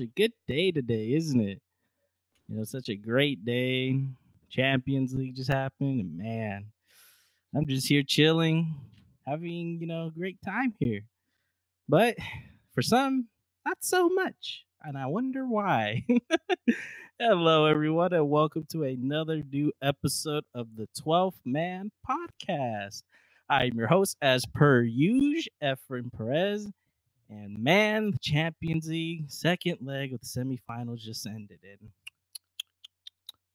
such a good day today, isn't it? You know, such a great day. Champions League just happened, and man, I'm just here chilling, having you know a great time here. But for some, not so much, and I wonder why. Hello, everyone, and welcome to another new episode of the 12th Man Podcast. I'm your host, as per usual, Efren Perez. And man, the Champions League second leg of the semifinals just ended. And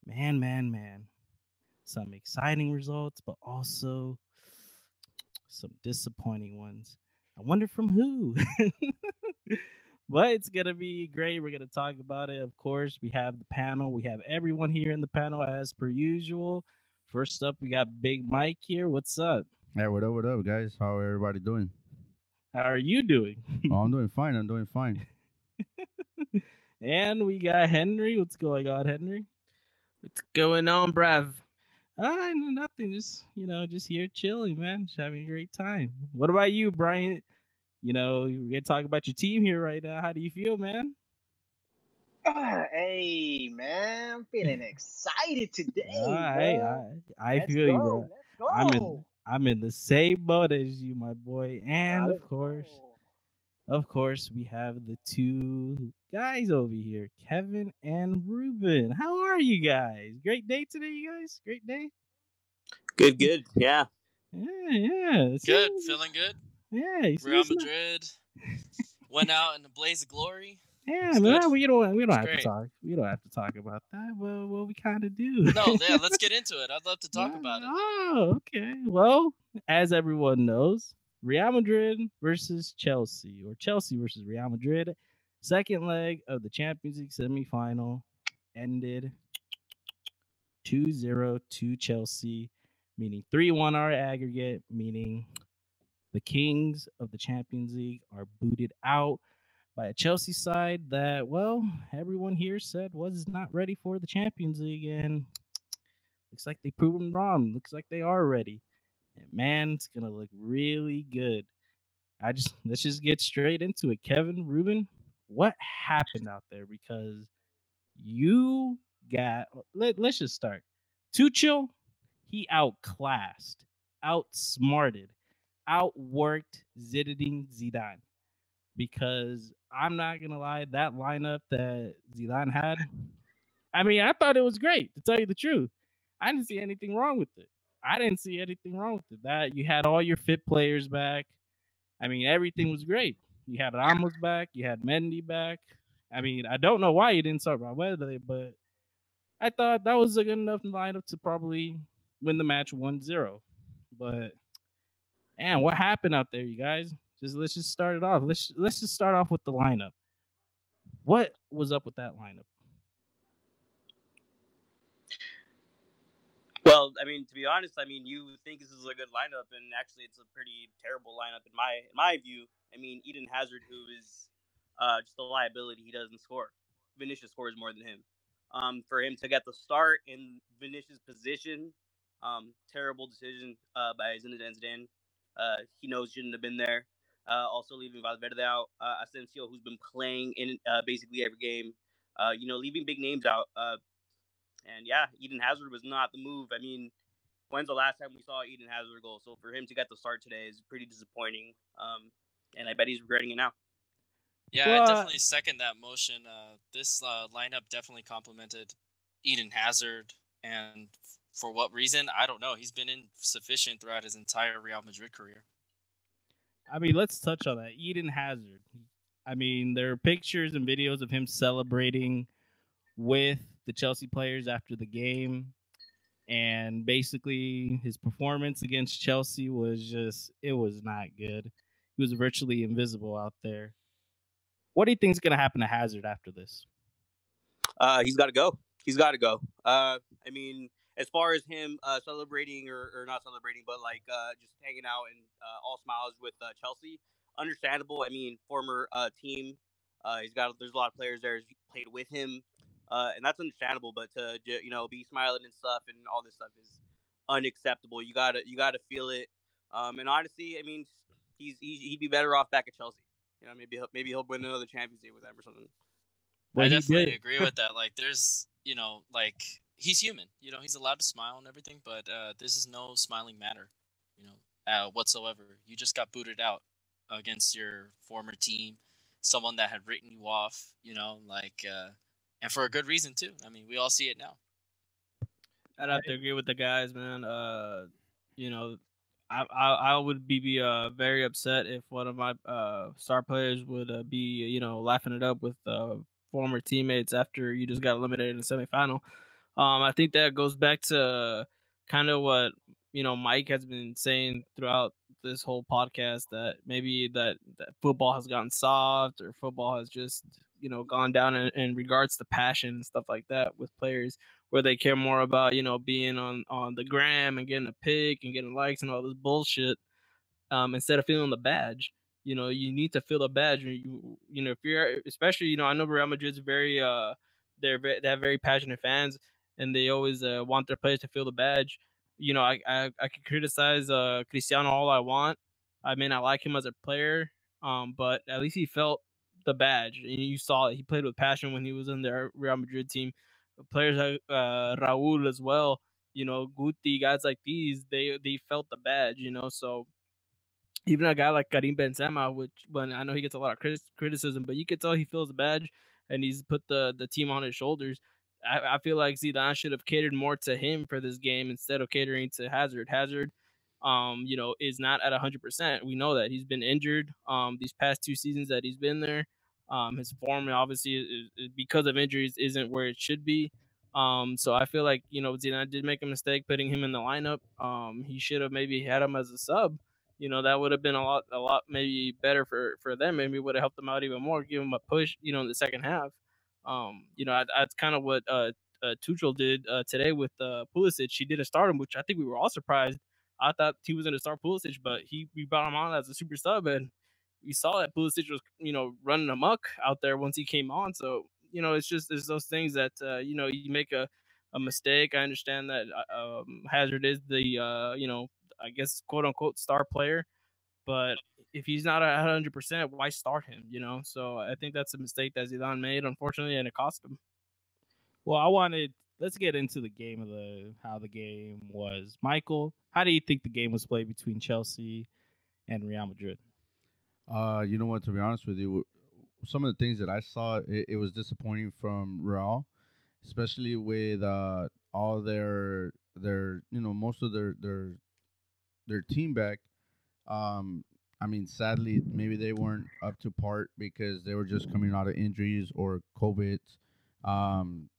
man, man, man, some exciting results, but also some disappointing ones. I wonder from who. but it's gonna be great. We're gonna talk about it. Of course, we have the panel. We have everyone here in the panel as per usual. First up, we got Big Mike here. What's up? Hey, what up, what up, guys? How everybody doing? How are you doing? oh, I'm doing fine. I'm doing fine. and we got Henry. What's going on, Henry? What's going on, Brav? Uh, nothing. Just you know, just here chilling, man. Just having a great time. What about you, Brian? You know, we're gonna talk about your team here right now. How do you feel, man? Uh, hey, man, I'm feeling excited today. All right, I, I feel go. you, bro. I'm in, I'm in the same boat as you, my boy. And of course, oh. of course, we have the two guys over here, Kevin and Ruben. How are you guys? Great day today, you guys. Great day. Good, good. Yeah. Yeah, yeah. Good. Feeling good. Yeah. Real Madrid went out in a blaze of glory. Yeah, man, we don't we don't have great. to talk. We don't have to talk about that. Well, well, we kind of do. no, yeah, let's get into it. I'd love to talk yeah, about it. Oh, okay. Well, as everyone knows, Real Madrid versus Chelsea, or Chelsea versus Real Madrid, second leg of the Champions League semifinal ended 2-0 to Chelsea, meaning 3-1 our aggregate, meaning the kings of the Champions League are booted out by a Chelsea side that, well, everyone here said was not ready for the Champions League, and looks like they proved them wrong. Looks like they are ready. And man, it's gonna look really good. I just let's just get straight into it. Kevin Ruben, what happened out there? Because you got let, let's just start. Tuchel, he outclassed, outsmarted, outworked Zinedine Zidane because I'm not gonna lie, that lineup that Zidane had, I mean, I thought it was great to tell you the truth. I didn't see anything wrong with it. I didn't see anything wrong with it. That you had all your fit players back. I mean, everything was great. You had Ramos back, you had Mendy back. I mean, I don't know why you didn't start Valverde, but I thought that was a good enough lineup to probably win the match 1-0. But and what happened out there, you guys? Just let's just start it off. Let's let's just start off with the lineup. What was up with that lineup? Well, I mean, to be honest, I mean, you think this is a good lineup, and actually, it's a pretty terrible lineup in my in my view. I mean, Eden Hazard, who is uh, just a liability, he doesn't score. Vinicius scores more than him. Um, for him to get the start in Vinicius' position, um, terrible decision uh, by Zinedine Zidane. Uh, he knows he shouldn't have been there. Uh, also leaving Valverde out, uh, Asensio, who's been playing in uh, basically every game. Uh, you know, leaving big names out. Uh, and yeah, Eden Hazard was not the move. I mean, when's the last time we saw Eden Hazard goal? So for him to get the start today is pretty disappointing. Um, and I bet he's regretting it now. Yeah, well, I definitely second that motion. Uh, this uh, lineup definitely complemented Eden Hazard, and for what reason, I don't know. He's been insufficient throughout his entire Real Madrid career. I mean, let's touch on that. Eden Hazard. I mean, there are pictures and videos of him celebrating with the Chelsea players after the game. And basically, his performance against Chelsea was just, it was not good. He was virtually invisible out there. What do you think is going to happen to Hazard after this? Uh, he's got to go. He's got to go. Uh, I mean, as far as him uh, celebrating or, or not celebrating, but like uh, just hanging out and uh, all smiles with uh, Chelsea, understandable. I mean, former uh, team. Uh, he's got there's a lot of players there who's played with him, and that's understandable. But to you know be smiling and stuff and all this stuff is unacceptable. You gotta you gotta feel it. Um, and honestly, I mean, he's he, he'd be better off back at Chelsea. You know, maybe he'll, maybe he'll win another Champions League with them or something. But I definitely agree with that. Like, there's, you know, like he's human. You know, he's allowed to smile and everything, but uh, this is no smiling matter, you know, uh, whatsoever. You just got booted out against your former team, someone that had written you off. You know, like, uh, and for a good reason too. I mean, we all see it now. I'd have to agree with the guys, man. Uh, you know, I I, I would be, be uh very upset if one of my uh star players would uh, be you know laughing it up with uh former teammates after you just got eliminated in the semifinal. Um, I think that goes back to kind of what you know Mike has been saying throughout this whole podcast that maybe that, that football has gotten soft or football has just you know gone down in, in regards to passion and stuff like that with players where they care more about you know being on on the gram and getting a pick and getting likes and all this bullshit um, instead of feeling the badge. You know, you need to feel the badge. You you know if you're especially you know I know Real Madrid's very uh they're they have very passionate fans and they always uh, want their players to feel the badge. You know, I I, I can criticize uh, Cristiano all I want. I mean, I like him as a player, um, but at least he felt the badge. And you saw it. He played with passion when he was in the Real Madrid team. Players like uh, Raúl as well, you know, Guti, guys like these, they they felt the badge, you know. So even a guy like Karim Benzema, which when I know he gets a lot of criti- criticism, but you could tell he feels the badge and he's put the the team on his shoulders. I, I feel like Zidane should have catered more to him for this game instead of catering to Hazard. Hazard, um, you know, is not at hundred percent. We know that he's been injured um these past two seasons that he's been there. Um, his form obviously is, is because of injuries isn't where it should be. Um, so I feel like you know Zidane did make a mistake putting him in the lineup. Um, he should have maybe had him as a sub. You know that would have been a lot, a lot maybe better for for them. Maybe would have helped them out even more, give them a push. You know, in the second half. Um, you know, that's kind of what uh, uh Tuchel did uh, today with uh, Pulisic. He did a start him, which I think we were all surprised. I thought he was going to start Pulisic, but he we brought him on as a super sub, and we saw that Pulisic was you know running amok out there once he came on. So you know, it's just it's those things that uh, you know you make a a mistake. I understand that uh, um, Hazard is the uh, you know I guess quote unquote star player, but if he's not a hundred percent, why start him? You know, so I think that's a mistake that Zidane made, unfortunately, and it cost him. Well, I wanted let's get into the game of the how the game was. Michael, how do you think the game was played between Chelsea and Real Madrid? Uh, you know what? To be honest with you, some of the things that I saw, it, it was disappointing from Real, especially with uh all their their you know most of their their their team back. Um, I mean, sadly, maybe they weren't up to part because they were just coming out of injuries or COVID, um,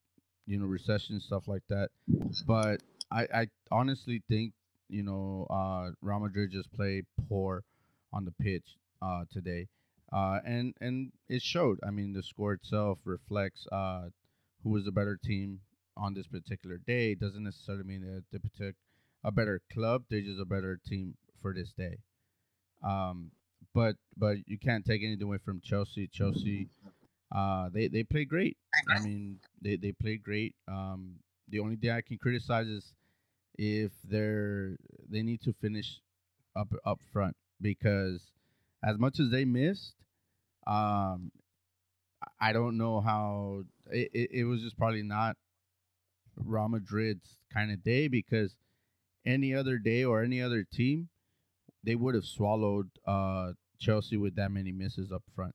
you know, recession stuff like that. But I, I honestly think you know, uh, Real Madrid just played poor on the pitch uh, today, uh, and and it showed. I mean, the score itself reflects uh, who was the better team on this particular day. It doesn't necessarily mean that they pick a better club. They're just a better team for this day. Um, but but you can't take anything away from Chelsea. Chelsea, uh, they they play great. I mean, they they play great. Um, the only thing I can criticize is if they're they need to finish up up front because as much as they missed, um, I don't know how it, it, it was just probably not Real Madrid's kind of day because any other day or any other team, they would have swallowed uh, Chelsea with that many misses up front.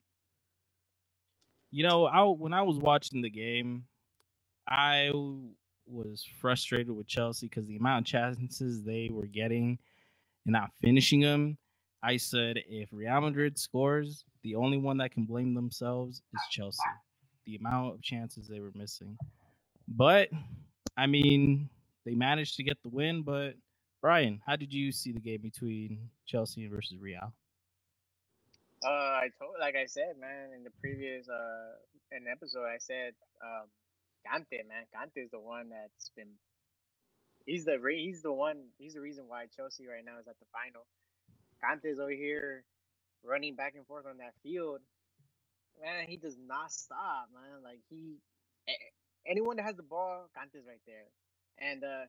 You know, I when I was watching the game, I was frustrated with Chelsea because the amount of chances they were getting and not finishing them. I said, if Real Madrid scores, the only one that can blame themselves is Chelsea. The amount of chances they were missing. But, I mean, they managed to get the win. But, Brian, how did you see the game between Chelsea versus Real? Uh, I told, like I said, man, in the previous uh, an episode, I said, um, Kante, man, Kante is the one that's been. He's the re- he's the one he's the reason why Chelsea right now is at the final. Kante's over here running back and forth on that field. Man, he does not stop, man. Like he, anyone that has the ball, Kante's right there. And uh,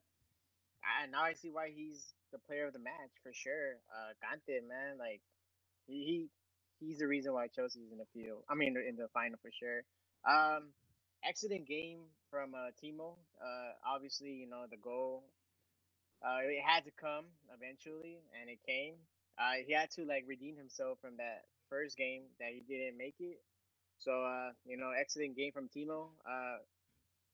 I, now I see why he's the player of the match for sure. Uh, Kante, man, like he, he he's the reason why Chelsea's in the field. I mean, in the final for sure. Um, excellent game from uh, Timo. Uh, obviously, you know the goal. Uh, it had to come eventually, and it came. Uh, he had to like redeem himself from that first game that he didn't make it. So uh, you know, excellent game from Timo. Uh,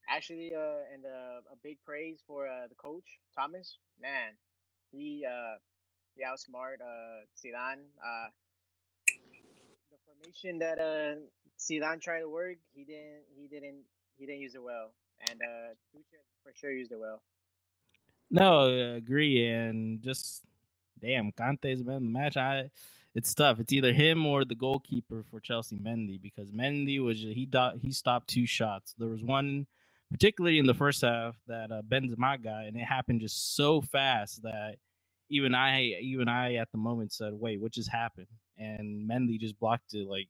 actually, uh, and uh, a big praise for uh, the coach Thomas. Man, he uh, he outsmart uh, Zidane. Uh, the formation that uh, Zidane tried to work, he didn't. He didn't. He didn't use it well, and uh, for sure used it well. No, I agree, and just damn, Kante's been the match. I it's tough. It's either him or the goalkeeper for Chelsea, Mendy, because Mendy was he he stopped two shots. There was one, particularly in the first half, that uh, my guy, and it happened just so fast that even I even I at the moment said, "Wait, what just happened?" And Mendy just blocked it. Like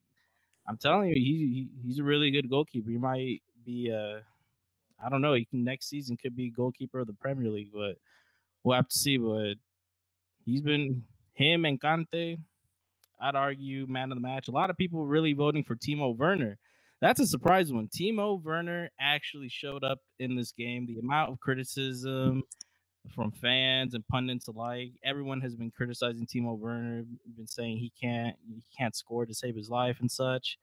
I'm telling you, he, he he's a really good goalkeeper. He might be uh I don't know. He can next season could be goalkeeper of the Premier League, but we'll have to see. But he's been him and Kante. I'd argue man of the match. A lot of people really voting for Timo Werner. That's a surprise one. Timo Werner actually showed up in this game. The amount of criticism from fans and pundits alike, everyone has been criticizing Timo Werner, been saying he can't he can't score to save his life and such.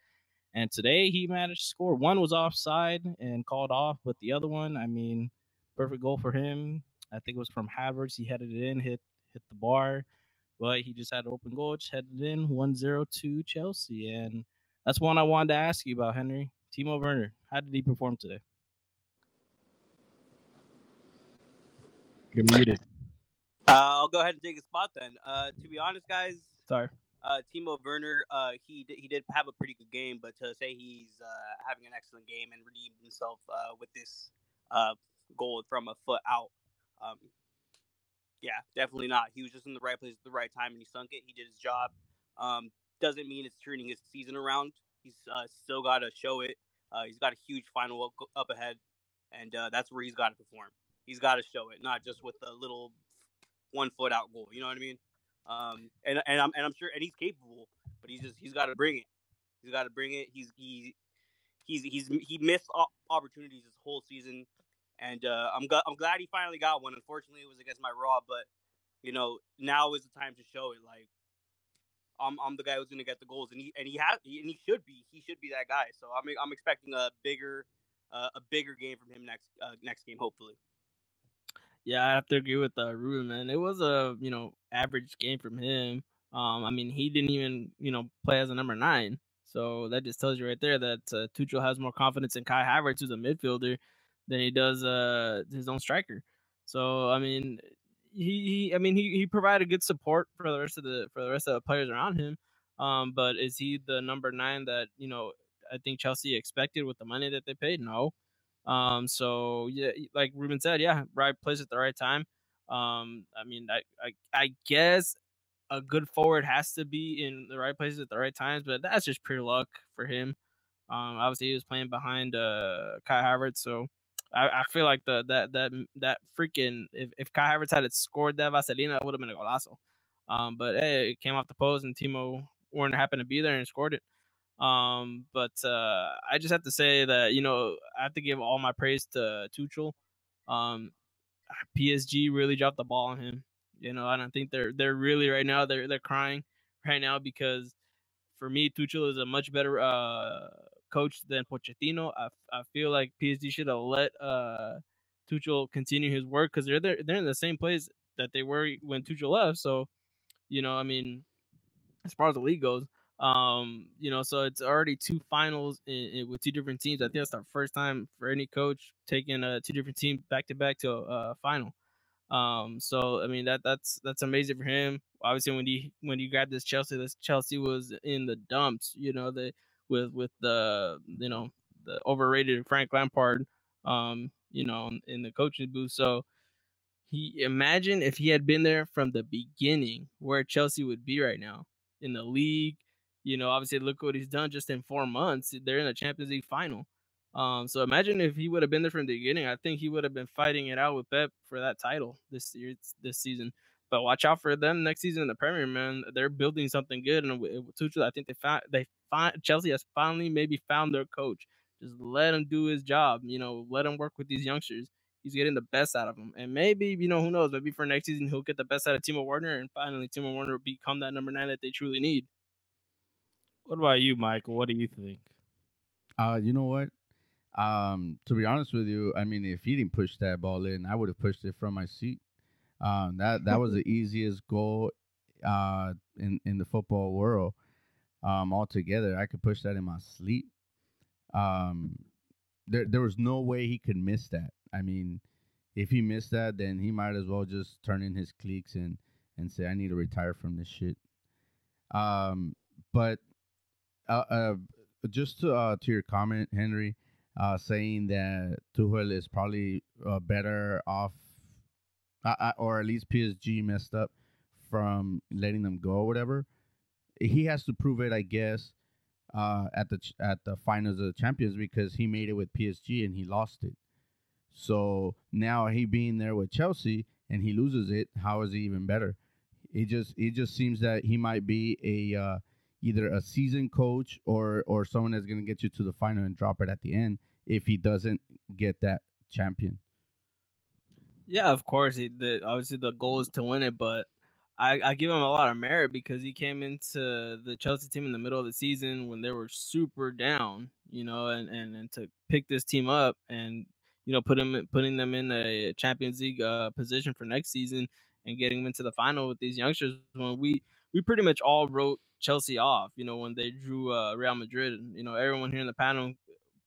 And today he managed to score. One was offside and called off, but the other one, I mean, perfect goal for him. I think it was from Havertz. He headed it in, hit hit the bar, but he just had an open goal, just headed in 1-0 to Chelsea. And that's one I wanted to ask you about, Henry. Timo Werner, how did he perform today? You're muted. Uh, I'll go ahead and take a spot then. Uh, to be honest, guys, Sorry. uh, Timo Werner, uh, he did, he did have a pretty good game, but to say he's uh, having an excellent game and redeemed himself uh, with this uh, goal from a foot out, um, yeah, definitely not. He was just in the right place at the right time and he sunk it. He did his job. Um, doesn't mean it's turning his season around. He's uh, still got to show it. Uh, he's got a huge final up, up ahead, and uh, that's where he's got to perform. He's got to show it, not just with a little one foot out goal. You know what I mean? Um, and and I'm and I'm sure and he's capable, but he's just he's got to bring it. He's got to bring it. He's he he's he's he missed opportunities this whole season, and uh, I'm I'm glad he finally got one. Unfortunately, it was against my Raw, but you know now is the time to show it. Like I'm I'm the guy who's gonna get the goals, and he and he has and he should be he should be that guy. So I'm I'm expecting a bigger uh, a bigger game from him next uh, next game, hopefully. Yeah, I have to agree with uh, Ruben, man. It was a you know average game from him. Um, I mean, he didn't even you know play as a number nine, so that just tells you right there that uh, Tuchel has more confidence in Kai Havertz, who's a midfielder, than he does uh his own striker. So I mean, he, he I mean he, he provided good support for the rest of the for the rest of the players around him. Um, but is he the number nine that you know I think Chelsea expected with the money that they paid? No. Um, so yeah, like Ruben said, yeah, right place at the right time. Um, I mean, I, I, I guess a good forward has to be in the right places at the right times, but that's just pure luck for him. Um, obviously he was playing behind uh Kai Havertz, so I, I feel like the that that that freaking if, if Kai Havertz had scored that Vaselina, it would have been a golazo. Um, but hey, it came off the post and Timo Werner happened to be there and scored it. Um, but uh, I just have to say that you know I have to give all my praise to Tuchel. Um, PSG really dropped the ball on him. You know, I don't think they're they're really right now they're they're crying right now because for me Tuchel is a much better uh, coach than Pochettino. I, I feel like PSG should have let uh, Tuchel continue his work because they're, they're they're in the same place that they were when Tuchel left. So, you know, I mean, as far as the league goes, um, you know, so it's already two finals in, in, with two different teams. I think that's the first time for any coach taking uh, two different teams back to back to a, final. Um, so I mean that that's that's amazing for him. Obviously, when he when you got this Chelsea, this Chelsea was in the dumps. You know, the with with the you know the overrated Frank Lampard. Um, you know, in the coaching booth. So he imagine if he had been there from the beginning, where Chelsea would be right now in the league you know, obviously look what he's done just in four months. They're in a Champions League final. Um, so imagine if he would have been there from the beginning. I think he would have been fighting it out with Pep for that title this year, this season. But watch out for them next season in the Premier, man. They're building something good, and with Tuchel, I think they found they find Chelsea has finally maybe found their coach. Just let him do his job. You know, let him work with these youngsters. He's getting the best out of them, and maybe you know who knows. Maybe for next season he'll get the best out of Timo Werner, and finally Timo Werner will become that number nine that they truly need. What about you, Michael? What do you think? Uh, you know what? Um, to be honest with you, I mean, if he didn't push that ball in, I would have pushed it from my seat. Um, that that was the easiest goal uh, in in the football world. Um, altogether, I could push that in my sleep. Um, there there was no way he could miss that. I mean, if he missed that, then he might as well just turn in his cleats and and say, "I need to retire from this shit." Um, but uh, uh just to uh, to your comment, Henry, uh, saying that Tuchel is probably uh, better off, uh, or at least PSG messed up from letting them go or whatever. He has to prove it, I guess, uh, at the ch- at the finals of the champions because he made it with PSG and he lost it. So now he being there with Chelsea and he loses it, how is he even better? It just it just seems that he might be a uh, either a seasoned coach or or someone that's going to get you to the final and drop it at the end if he doesn't get that champion. Yeah, of course. He, the, obviously, the goal is to win it, but I, I give him a lot of merit because he came into the Chelsea team in the middle of the season when they were super down, you know, and, and, and to pick this team up and you know put him putting them in a Champions League uh, position for next season and getting them into the final with these youngsters when we we pretty much all wrote Chelsea off, you know, when they drew uh, Real Madrid. You know, everyone here in the panel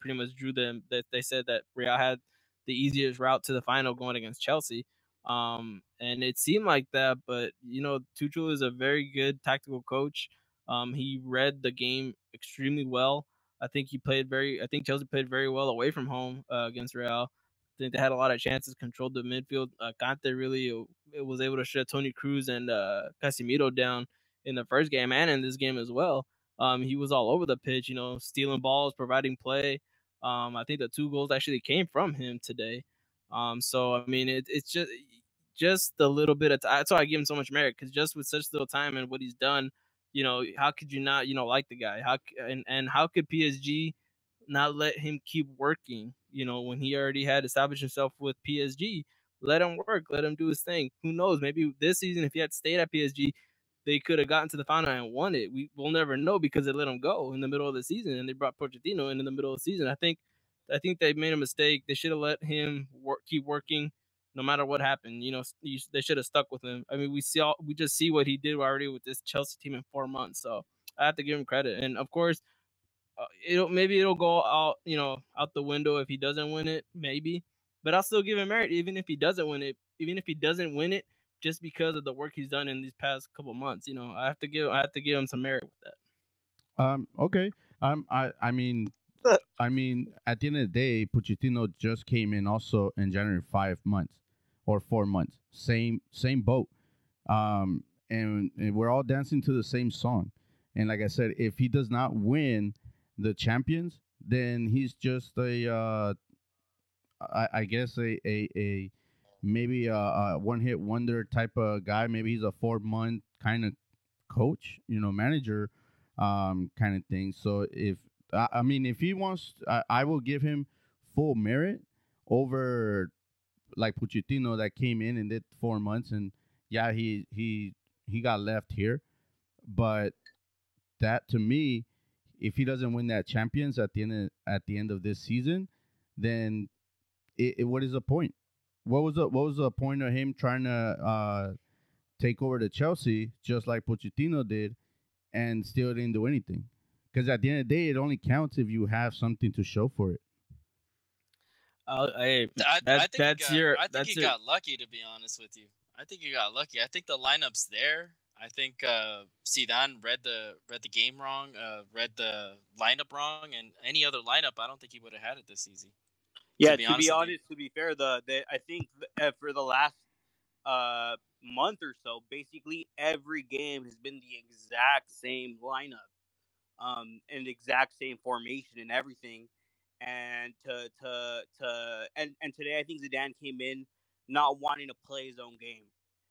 pretty much drew them that they said that Real had the easiest route to the final going against Chelsea. Um, and it seemed like that, but you know, Tuchel is a very good tactical coach. Um, he read the game extremely well. I think he played very. I think Chelsea played very well away from home uh, against Real. I think they had a lot of chances, controlled the midfield. Uh, Kante really uh, was able to shut Toni Kroos and uh, Casemiro down in the first game and in this game as well. Um, he was all over the pitch, you know, stealing balls, providing play. Um, I think the two goals actually came from him today. Um, so I mean, it, it's just just a little bit of time. That's why I give him so much merit because just with such little time and what he's done, you know, how could you not, you know, like the guy? How and and how could PSG not let him keep working? You know, when he already had established himself with PSG, let him work, let him do his thing. Who knows? Maybe this season, if he had stayed at PSG, they could have gotten to the final and won it. We will never know because they let him go in the middle of the season and they brought Pochettino in in the middle of the season. I think I think they made a mistake. They should have let him work, keep working, no matter what happened. You know, they should have stuck with him. I mean, we see all, we just see what he did already with this Chelsea team in four months. So I have to give him credit. And of course, uh, it'll maybe it'll go out, you know, out the window if he doesn't win it, maybe. But I'll still give him merit, even if he doesn't win it. Even if he doesn't win it, just because of the work he's done in these past couple months. You know, I have to give I have to give him some merit with that. Um. Okay. Um. I. I mean. I mean, at the end of the day, Pochettino just came in also in January five months or four months. Same same boat. Um. And, and we're all dancing to the same song. And like I said, if he does not win the champions, then he's just a uh, I, I guess a, a, a maybe a, a one hit wonder type of guy. Maybe he's a four month kind of coach, you know, manager um, kind of thing. So if I, I mean, if he wants, I, I will give him full merit over like Pochettino that came in and did four months, and yeah, he he he got left here, but that to me, if he doesn't win that champions at the end of, at the end of this season, then it, it, what is the point? What was the what was the point of him trying to uh, take over the Chelsea just like Pochettino did, and still didn't do anything? Because at the end of the day, it only counts if you have something to show for it. Uh, hey, I, I think that's got, your. I think he your... got lucky, to be honest with you. I think he got lucky. I think the lineup's there. I think uh, Zidane read the read the game wrong, uh, read the lineup wrong, and any other lineup, I don't think he would have had it this easy. Yeah, to be, to honest, be, honest to be fair, the, the I think uh, for the last uh, month or so, basically every game has been the exact same lineup, um, and exact same formation and everything. And to to to and and today, I think Zidane came in not wanting to play his own game,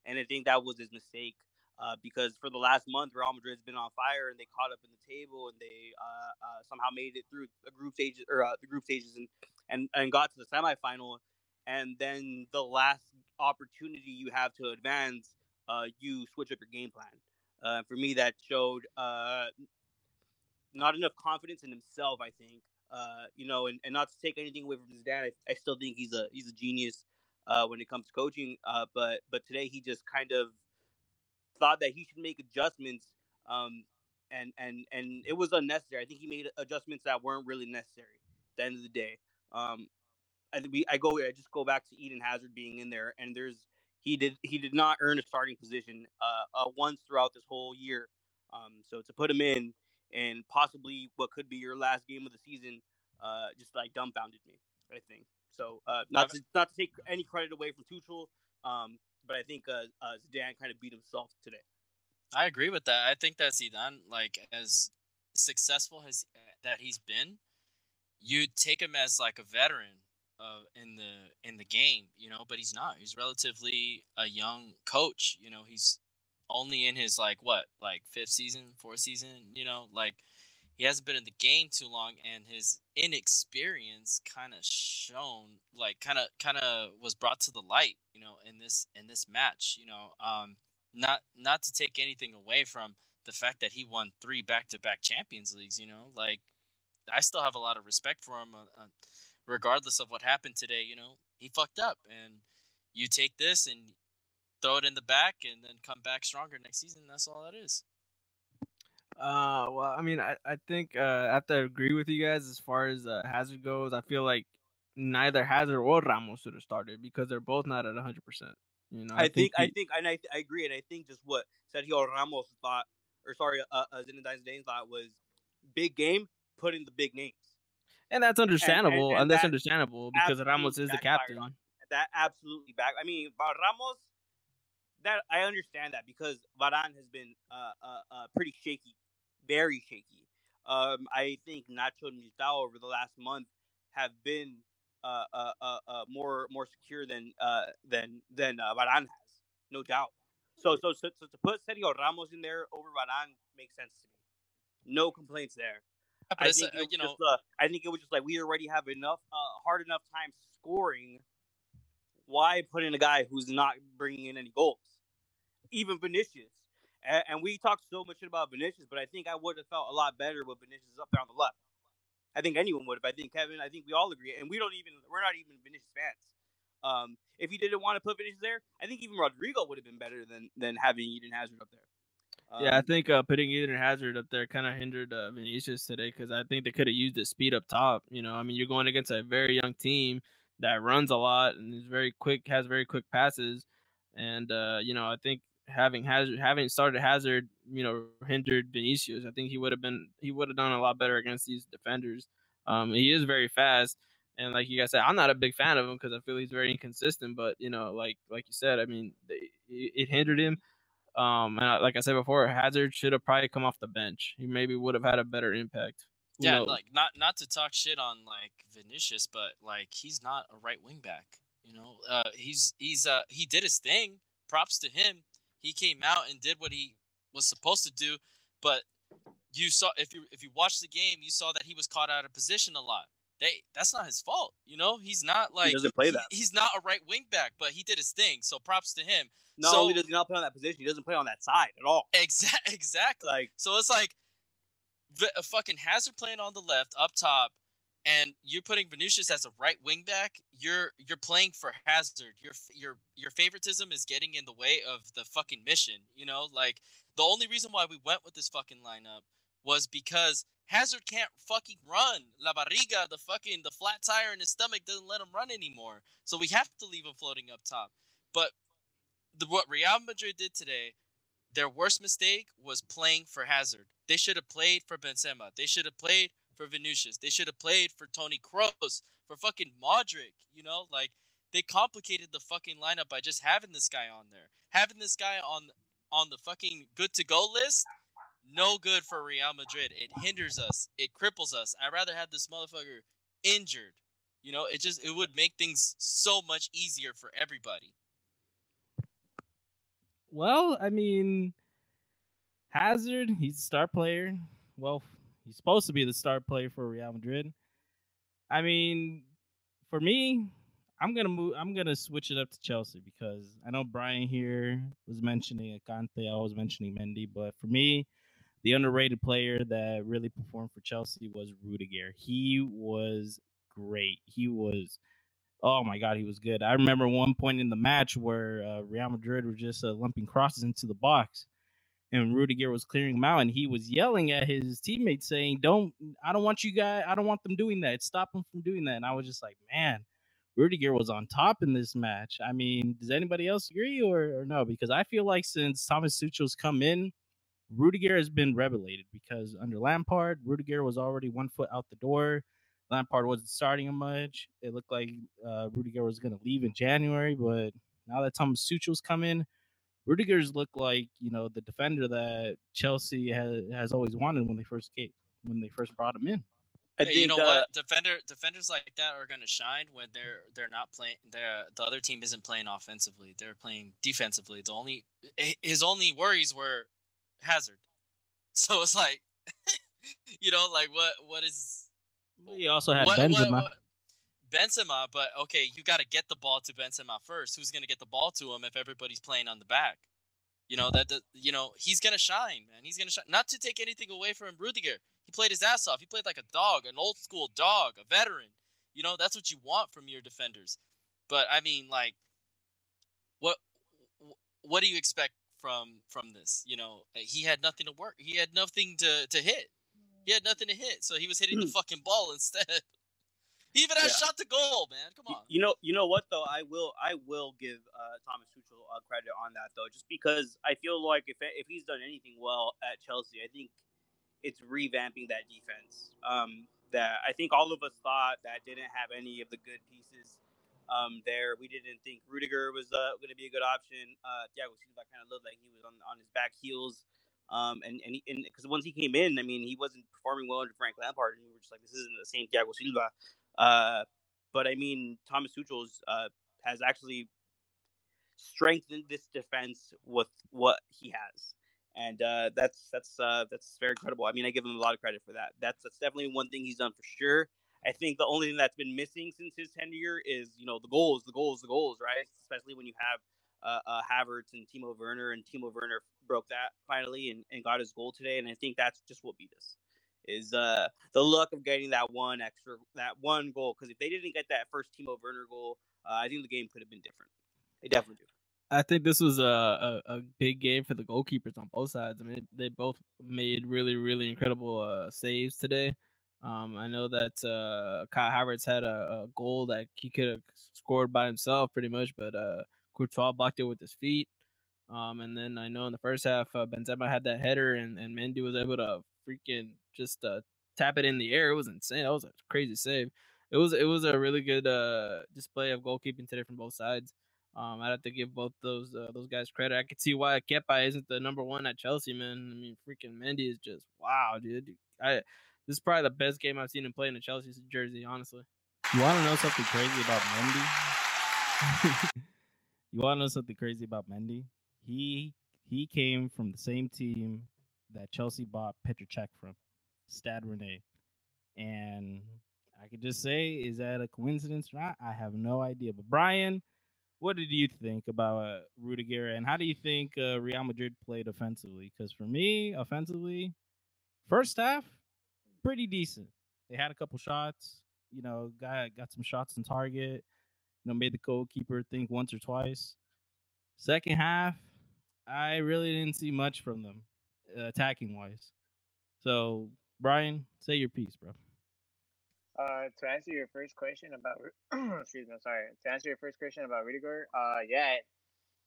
and I think that was his mistake. Uh, because for the last month, Real Madrid's been on fire, and they caught up in the table, and they uh, uh, somehow made it through the group stages or uh, the group stages, and, and and got to the semifinal. And then the last opportunity you have to advance, uh, you switch up your game plan. Uh, for me, that showed not enough confidence in himself. I think, you know, and, and not to take anything away from his dad, I, I still think he's a he's a genius when it comes to coaching. but but today he just kind of thought that he should make adjustments, um, and and and it was unnecessary. I think he made adjustments that weren't really necessary. At the end of the day, um, I we I go I just go back to Eden Hazard being in there, and there's he did he did not earn a starting position uh, uh once throughout this whole year. Um, so to put him in and possibly what could be your last game of the season, uh, just like dumbfounded me. I think so. Uh, not to not to take any credit away from Tuchel, um, but I think uh, uh, Zidane kind of beat himself today. I agree with that. I think that Zidane, like as successful as that he's been, you take him as like a veteran uh, in the in the game, you know. But he's not. He's relatively a young coach. You know, he's only in his like what, like fifth season, fourth season. You know, like he hasn't been in the game too long and his inexperience kind of shown like kind of kind of was brought to the light you know in this in this match you know um not not to take anything away from the fact that he won three back-to-back champions leagues you know like i still have a lot of respect for him uh, uh, regardless of what happened today you know he fucked up and you take this and throw it in the back and then come back stronger next season that's all that is uh, well, I mean, I, I think uh, I have to agree with you guys as far as uh, Hazard goes. I feel like neither Hazard or Ramos should have started because they're both not at 100. percent You know, I, I think, think he... I think, and I, I agree, and I think just what Sergio Ramos thought, or sorry, uh, uh Zinedine Zidane thought was big game, put in the big names, and that's understandable, and, and, and, and that's that understandable because Ramos is the captain. That absolutely back. I mean, Ramos that I understand that because Varane has been uh, uh, uh, pretty shaky very shaky. Um, I think Nacho and Militao over the last month have been uh, uh, uh, uh, more more secure than uh, than than uh, Varane has, no doubt. So, so so so to put Sergio Ramos in there over Varane makes sense to me. No complaints there. I think uh, you know, just, uh, I think it was just like we already have enough uh, hard enough time scoring. Why put in a guy who's not bringing in any goals? Even Vinicius, and, and we talked so much about Vinicius, but I think I would have felt a lot better with Vinicius up there on the left. I think anyone would have. I think Kevin. I think we all agree, and we don't even. We're not even Vinicius fans. Um, if he didn't want to put Vinicius there, I think even Rodrigo would have been better than than having Eden Hazard up there. Um, yeah, I um, think uh, putting Eden Hazard up there kind of hindered uh, Vinicius today because I think they could have used the speed up top. You know, I mean, you're going against a very young team that runs a lot and is very quick, has very quick passes, and uh, you know, I think having Hazard having started Hazard, you know, hindered Vinicius. I think he would have been he would have done a lot better against these defenders. Um, he is very fast, and like you guys said, I'm not a big fan of him because I feel he's very inconsistent. But you know, like like you said, I mean, it, it hindered him. Um, and like I said before, Hazard should have probably come off the bench. He maybe would have had a better impact. Who yeah, knows? like not not to talk shit on like Vinicius, but like he's not a right wing back. You know, uh, he's he's uh he did his thing. Props to him he came out and did what he was supposed to do, but you saw if you if you watched the game, you saw that he was caught out of position a lot. They that's not his fault, you know. He's not like he doesn't play that. he's not a right wing back, but he did his thing. So props to him. Not so, only does he not play on that position, he doesn't play on that side at all. Exactly. Exactly. Like so, it's like the fucking Hazard playing on the left up top, and you're putting Vinicius as a right wing back, you're you're playing for Hazard. Your your your favoritism is getting in the way of the fucking mission. You know, like the only reason why we went with this fucking lineup was because Hazard can't fucking run. La barriga, the fucking the flat tire in his stomach doesn't let him run anymore. So we have to leave him floating up top. But the, what Real Madrid did today, their worst mistake was playing for Hazard. They should have played for Benzema. They should have played for Vinicius. They should have played for Toni Kroos, for fucking Modric. You know, like they complicated the fucking lineup by just having this guy on there, having this guy on on the fucking good to go list. No good for Real Madrid. It hinders us. It cripples us. I'd rather have this motherfucker injured. You know, it just it would make things so much easier for everybody. Well, I mean, Hazard, he's a star player. Well, he's supposed to be the star player for Real Madrid. I mean, for me, I'm gonna move. I'm gonna switch it up to Chelsea because I know Brian here was mentioning Kante. I was mentioning Mendy, but for me, the underrated player that really performed for Chelsea was Rudiger. He was great. He was, oh my god, he was good. I remember one point in the match where uh, Real Madrid were just uh, lumping crosses into the box, and Rudiger was clearing him out, and he was yelling at his teammates saying, "Don't, I don't want you guys, I don't want them doing that. Stop them from doing that." And I was just like, man Rudiger was on top in this match. I mean, does anybody else agree or, or no? Because I feel like since Thomas Tuchel's come in, Rudiger has been revelated because under Lampard, Rudiger was already one foot out the door. Lampard wasn't starting him much. It looked like uh, Rudiger was going to leave in January, but now that Thomas Tuchel's come in, Rudiger's looked like you know the defender that Chelsea has has always wanted when they first came when they first brought him in. I hey, think, you know uh, what? Defender defenders like that are going to shine when they're they're not playing. They're the other team isn't playing offensively. They're playing defensively. The only his only worries were Hazard. So it's like, you know, like what what is? He also had what, Benzema. What, what, Benzema, but okay, you got to get the ball to Benzema first. Who's going to get the ball to him if everybody's playing on the back? You know that, you know he's going to shine, man. He's going to shine. Not to take anything away from Rudiger he played his ass off. He played like a dog, an old school dog, a veteran. You know, that's what you want from your defenders. But I mean, like, what what do you expect from from this? You know, eh, he had nothing to work. He had nothing to to hit. He had nothing to hit, so he was hitting the hmm. fucking ball instead. He even has yeah. shot the goal, man. Come on. You know, you know what though? I will, I will give uh, Thomas Tuchel uh, credit on that though, just because I feel like if if he's done anything well at Chelsea, I think it's revamping that defense. Um, that I think all of us thought that didn't have any of the good pieces um, there. We didn't think Rudiger was uh, going to be a good option. Uh, Thiago Silva kind of looked like he was on, on his back heels. Um, and and because once he came in, I mean, he wasn't performing well under Frank Lampard, and we were just like, this isn't the same Thiago Silva. Uh, but I mean, Thomas Tuchel uh, has actually strengthened this defense with what he has and uh, that's that's uh, that's very credible. I mean, I give him a lot of credit for that. That's that's definitely one thing he's done for sure. I think the only thing that's been missing since his tenure is you know the goals, the goals, the goals, right? Especially when you have uh, uh, Havertz and Timo Werner, and Timo Werner broke that finally and, and got his goal today, and I think that's just what beat us is uh the luck of getting that one extra that one goal because if they didn't get that first Timo Werner goal, uh, I think the game could have been different. They definitely do. I think this was a, a, a, big game for the goalkeepers on both sides. I mean, they both made really, really incredible uh, saves today. Um, I know that uh, Kai Havertz had a, a goal that he could have scored by himself pretty much, but uh, Courtois blocked it with his feet. Um, and then I know in the first half, uh, Benzema had that header, and, and Mendy was able to freaking just uh, tap it in the air. It was insane. That was a crazy save. It was it was a really good uh, display of goalkeeping today from both sides. Um, I'd have to give both those uh, those guys credit. I could see why Kepa isn't the number one at Chelsea, man. I mean, freaking Mendy is just wow, dude. I this is probably the best game I've seen him play in a Chelsea jersey, honestly. You want to know something crazy about Mendy? you want to know something crazy about Mendy? He he came from the same team that Chelsea bought Petr Cech from, Stade Rennais, and I could just say, is that a coincidence or not? I have no idea. But Brian what did you think about uh, Rudiger, and how do you think uh, Real Madrid played offensively? Because for me, offensively, first half, pretty decent. They had a couple shots. You know, got got some shots on target. You know, made the goalkeeper think once or twice. Second half, I really didn't see much from them, attacking wise. So, Brian, say your piece, bro. Uh, to answer your first question about, excuse me, sorry. To answer your first question about Rudiger, uh, yeah,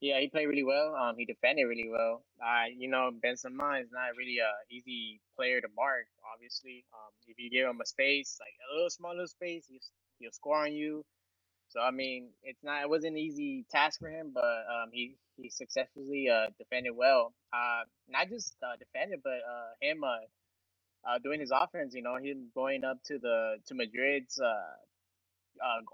yeah, he played really well. Um, he defended really well. Uh, you know, Benzema is not really a easy player to mark. Obviously, um, if you give him a space, like a little small little space, he'll score on you. So I mean, it's not it wasn't an easy task for him, but um, he he successfully uh defended well. Uh, not just uh, defended, but uh him uh uh, doing his offense. You know, him going up to the to Madrid's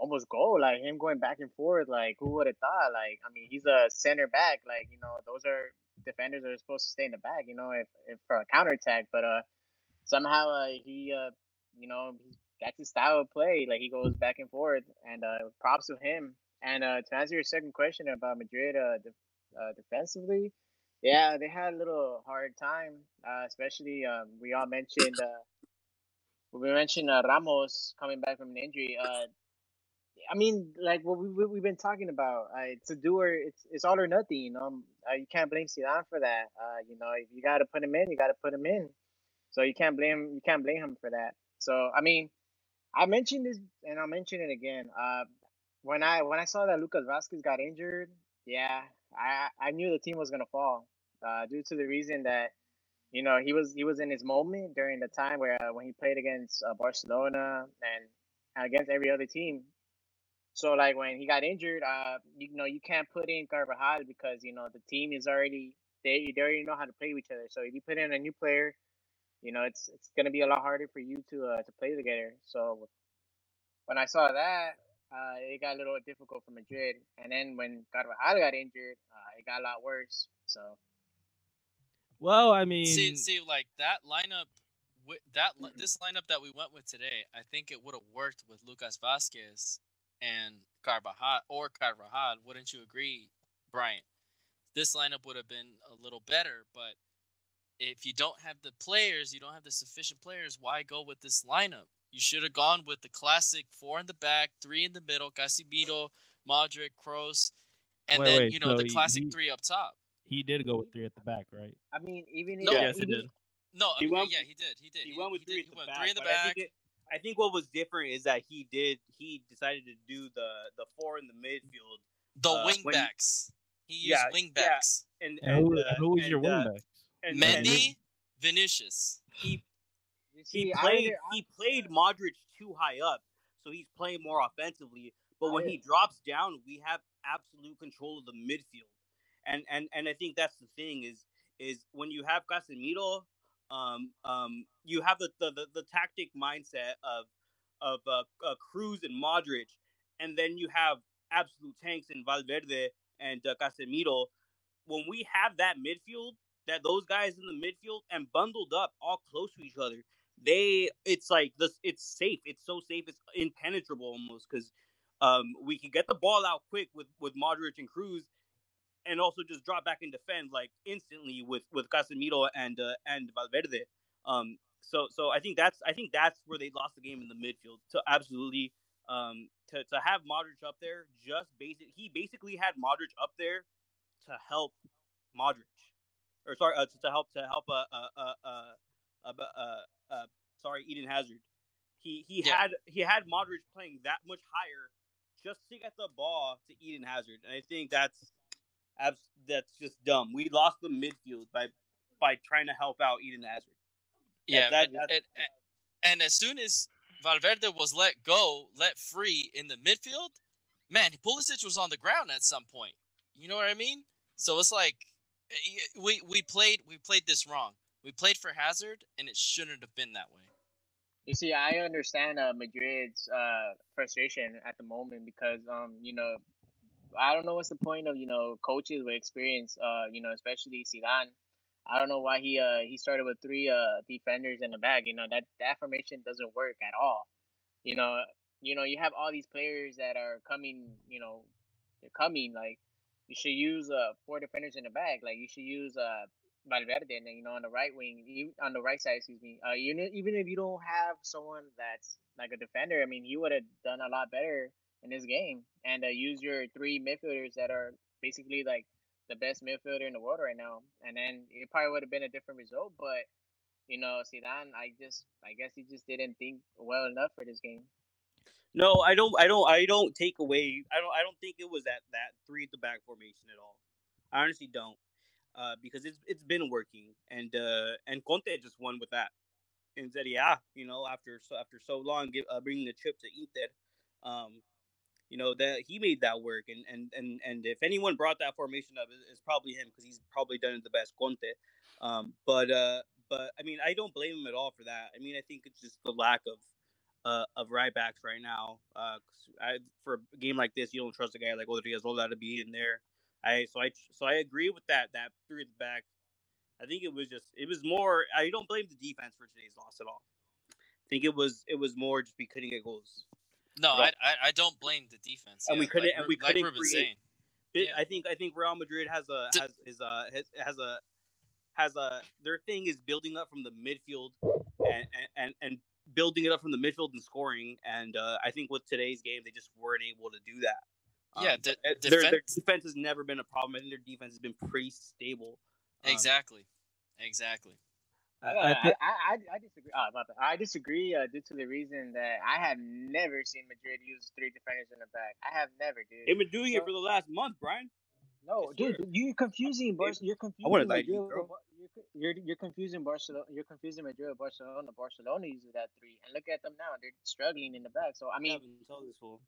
almost goal, like him going back and forth. Like who would have thought? Like I mean, he's a center back. Like you know, those are defenders are supposed to stay in the back, you know, if, if for a counterattack. But uh, somehow he, uh, you know, that's his style of play. Like he goes back and forth, and uh, props to him. And uh, to answer your second question about Madrid uh, de- uh, defensively, yeah, they had a little hard time, uh, especially um, we all mentioned uh, we mentioned Ramos coming back from an injury. I mean, like what we, we have been talking about, it's a doer. it's it's all or nothing. You know, you can't blame Zidane for that. You know, if you got to put him in, you got to put him in. So you can't blame you can't blame him for that. So I mean, I mentioned this and I'll mention it again. Uh, when I when I saw that Lucas Vázquez got injured, yeah, I I knew the team was gonna fall uh, due to the reason that you know he was he was in his moment during the time where uh, when he played against uh, Barcelona and against every other team. So like when he got injured, uh, you know you can't put in Carvajal because you know the team is already they they already know how to play with each other. So if you put in a new player, you know it's it's gonna be a lot harder for you to uh, to play together. So when I saw that, uh, it got a little difficult for Madrid. And then when Carvajal got injured, uh, it got a lot worse. So well, I mean, see, see, like that lineup, that this lineup that we went with today, I think it would have worked with Lucas Vázquez and Carvajal or Carvajal. Wouldn't you agree, Brian? This lineup would have been a little better, but if you don't have the players, you don't have the sufficient players. Why go with this lineup? You should have gone with the classic four in the back, three in the middle, Casemiro, Modric, Kroos, and wait, then wait, you know so the classic he, three up top. He did go with three at the back, right? I mean, even no, if, yes, he did. No, he went, yeah, he did. He did. He, he went with he three, did, at the back, three in the back. back. I think, it, I think what was different is that he did. He decided to do the the four in the midfield. The uh, wing backs. He used yeah, wing backs. Yeah. And, and, who, uh, who was and, your wing backs? And, Mendy, Vinicius. He he played he played Modric too high up, so he's playing more offensively. But when he drops down, we have absolute control of the midfield and and and I think that's the thing is is when you have Casemiro, um, um, you have the, the the, the tactic mindset of of uh, uh, Kroos and Modric, and then you have absolute tanks in Valverde and uh, Casemiro. When we have that midfield, that those guys in the midfield and bundled up, all close to each other, they it's like this. It's safe. It's so safe. It's impenetrable almost because um, we can get the ball out quick with with Modric and Kroos, and also just drop back and defend like instantly with with Casemiro and uh, and Valverde. Um, so so I think that's I think that's where they lost the game in the midfield. So absolutely um to to have Modric up there, just basic he basically had Modric up there to help Modric, or sorry uh, to, to help to help uh uh uh uh, uh, uh, uh sorry Eden Hazard. He he yeah. had he had Modric playing that much higher just to get the ball to Eden Hazard, and I think that's that's just dumb. We lost the midfield by by trying to help out Eden Hazard. Yeah, that, and, and, and, as soon as Valverde was let go, let free in the midfield, man, Pulisic was on the ground at some point. You know what I mean? So it's like we we played we played this wrong. We played for Hazard, and it shouldn't have been that way. You see, I understand uh, Madrid's uh, frustration at the moment because, um, you know, I don't know what's the point of you know coaches with experience, uh, you know, especially Zidane. I don't know why he uh he started with three uh defenders in the back. You know that that formation doesn't work at all. You know, you know you have all these players that are coming. You know, they're coming. Like you should use uh four defenders in the back. Like you should use uh Valverde, and then you know on the right wing, you on the right side, excuse me. Uh, even even if you don't have someone that's like a defender, I mean, he would have done a lot better in this game and uh, use your three midfielders that are basically like the best midfielder in the world right now. And then it probably would have been a different result, but you know, Zidane, I just, I guess he just didn't think well enough for this game. No, I don't, I don't, I don't take away. I don't, I don't think it was that that three at the back formation at all. I honestly don't, uh, because it's it's been working, and uh, and Conte just won with that, and said, yeah, you know, after so after so long, give, uh, bringing the trip to Inter, um, you know that he made that work and and and and if anyone brought that formation up it's probably him because he's probably done it the best conte um but uh but i mean i don't blame him at all for that i mean i think it's just the lack of uh of right backs right now uh I, for a game like this you don't trust a guy like Odriozola to be in there I so I so I agree with that. That three at the back. I think it was just it was more. I don't blame the defense for today's loss at all. I think it was it was more just we couldn't get goals. No, I, I I don't blame the defense. And we couldn't- like, and we like couldn't Ruben's create- saying. Yeah. I think I think Real Madrid has a has is a has, has a has a their thing is building up from the midfield and and, and building it up from the midfield and scoring. And uh, I think with today's game, they just weren't able to do that. Yeah, Um, de- uh, their, their defense- defense has never been a problem. I think their defense has been pretty stable. Um, Exactly, exactly. I, Uh, I I, I, I, I disagree. Oh, my bad. I disagree uh, due to the reason that I have never seen Madrid use three defenders in the back. I have never, dude. They've been doing it for the last month, Brian. No, dude, you're confusing. Bar- you're confusing. wanna like you, bro. You're, you're you're confusing Barcelona. You're confusing Madrid with Barcelona. Barcelona uses that three, and look at them now. They're struggling in the back. So I mean, haven't told this fool.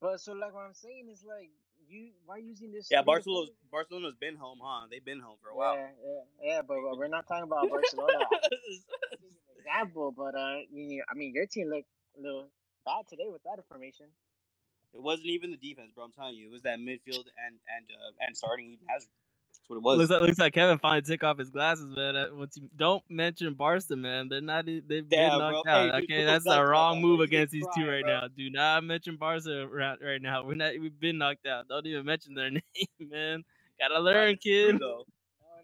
but so like what I'm saying is like you why using this? Yeah, three Barcelona's defenders? Barcelona's been home, huh? They've been home for a while. Yeah, yeah, yeah. But, but we're not talking about Barcelona. This is an example, but uh, you, I mean, your team looked a little bad today with that information. It wasn't even the defense, bro. I'm telling you, it was that midfield and and uh, and starting Eden Hazard. That's what it was. looks like looks like Kevin finally took off his glasses, man. Uh, Once you don't mention Barca, man, they're not. e- They've been Yeah, knocked bro. out. Hey, okay, put those that's glasses a back wrong on, move bro. Against get these two right bro. now. Do not mention Barca right, right now. We're not. We've been knocked out. Don't even mention their name, man. Gotta learn, It's kid. No,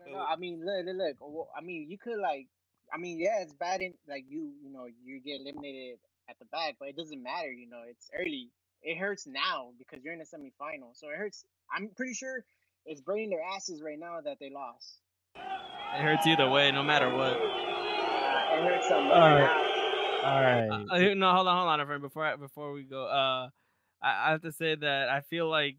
no, no. I mean, look, look, look. I mean, you could like, I mean, yeah, it's bad in like you, you know, you get eliminated at the back, but it doesn't matter. You know, it's early. It hurts now because you're in the semifinal, so it hurts. I'm pretty sure it's burning their asses right now that they lost. It hurts either way, no matter what. Uh, it hurts them All right right. now. All right. Uh, uh, no, hold on, hold on, a friend. Before I, before we go, uh, I, I have to say that I feel like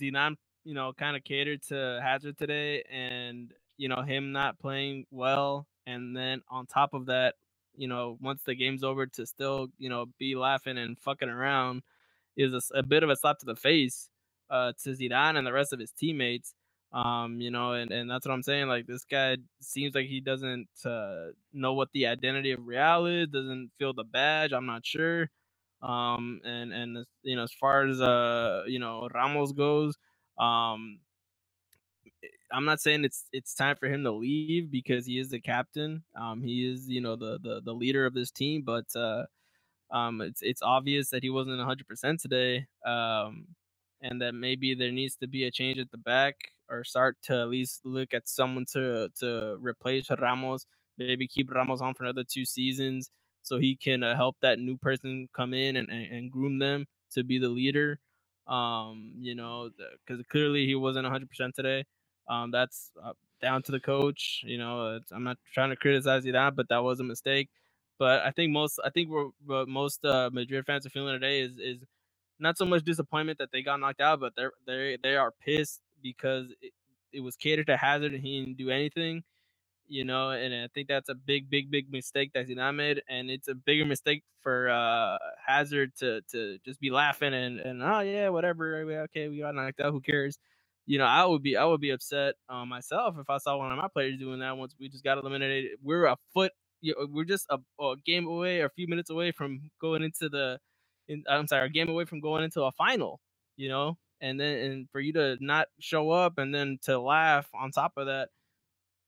Zidane, you know, kind of catered to Hazard today, and you know him not playing well, and then on top of that, you know, once the game's over, to still you know be laughing and fucking around is a bit of a slap to the face uh, to Zidane and the rest of his teammates. Um, you know, and, and that's what I'm saying. Like this guy seems like he doesn't uh, know what the identity of Real is, doesn't feel the badge. I'm not sure. Um, and and as- you know, as far as uh, you know, Ramos goes, um, I'm not saying it's it's time for him to leave because he is the captain. Um, he is you know the the, the leader of this team, but uh, um, it's it's obvious that he wasn't 100 percent today. Um, and that maybe there needs to be a change at the back or start to at least look at someone to to replace Ramos. Maybe keep Ramos on for another two seasons so he can uh, help that new person come in and, and, and groom them to be the leader. Um, you know, because clearly he wasn't 100% today. Um, that's uh, down to the coach. You know, I'm not trying to criticize you that, but that was a mistake. But I think most, I think what most uh, Madrid fans are feeling today is is not so much disappointment that they got knocked out, but they're they they are pissed because it, it was catered to Hazard and he didn't do anything. You know, and I think that's a big, big, big mistake that Zidane made, and it's a bigger mistake for uh, Hazard to to just be laughing and and oh yeah, whatever, okay, we got knocked out, who cares? You know, I would be I would be upset uh, myself if I saw one of my players doing that once we just got eliminated. We're a foot, you know, we're just a, a game away or a few minutes away from going into the, in, I'm sorry, a game away from going into a final. You know, and then and for you to not show up and then to laugh on top of that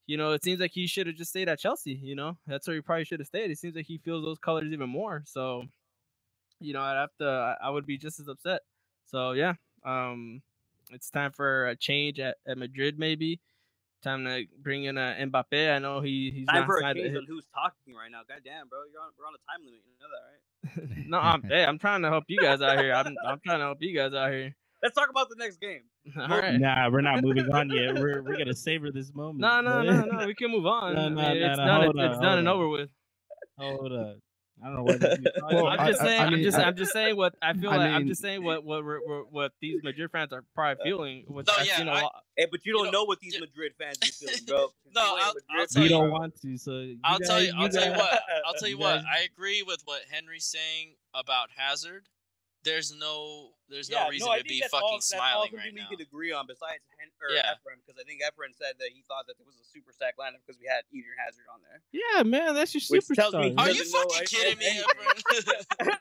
you know, it seems like he should have just stayed at Chelsea. You know, that's where he probably should have stayed. It seems like he feels those colors even more. So, you know, I'd have to, I- I would be just as upset. So yeah, um, it's time for a change at, at Madrid. Maybe time to bring in uh, Mbappe. I know he he's Time not for a signed- change on who's talking right now. God damn, bro, you're on we're on a time limit. You know that, right? no, I'm hey, I'm trying to help you guys out here. I'm I'm trying to help you guys out here. Let's talk about the next game. All right. Nah, we're not moving on yet. We're we're gonna savor this moment. No, no, man. no, no. We can move on. No, I mean, no, it's no, done. hold It's, it's done hold and over with. Hold up. I don't know what. this is talking Well, about. I'm just I- I- saying. I I'm just. I'm just saying what I feel I like. I'm just saying what what we're, what what these Madrid fans are probably feeling. Which No, I've yeah, seen a I- lot. Hey, but you don't know, know, what these ju- Madrid fans are feeling, bro. No, I'll- a I'll tell we you- don't want to. So you I'll tell you. I'll tell you what. I'll tell you you what. I agree with what Henry's saying about Hazard. There's no there's yeah, no reason no, I to think be that's fucking all, smiling that's all right we now. could agree on besides Hen- or Yeah. Efren because I think Efren said that he thought that it was a super stack lineup because we had Eden Hazard on there. Yeah, man, that's your Which tells me superstar. Are you fucking kidding me, anything. Efren?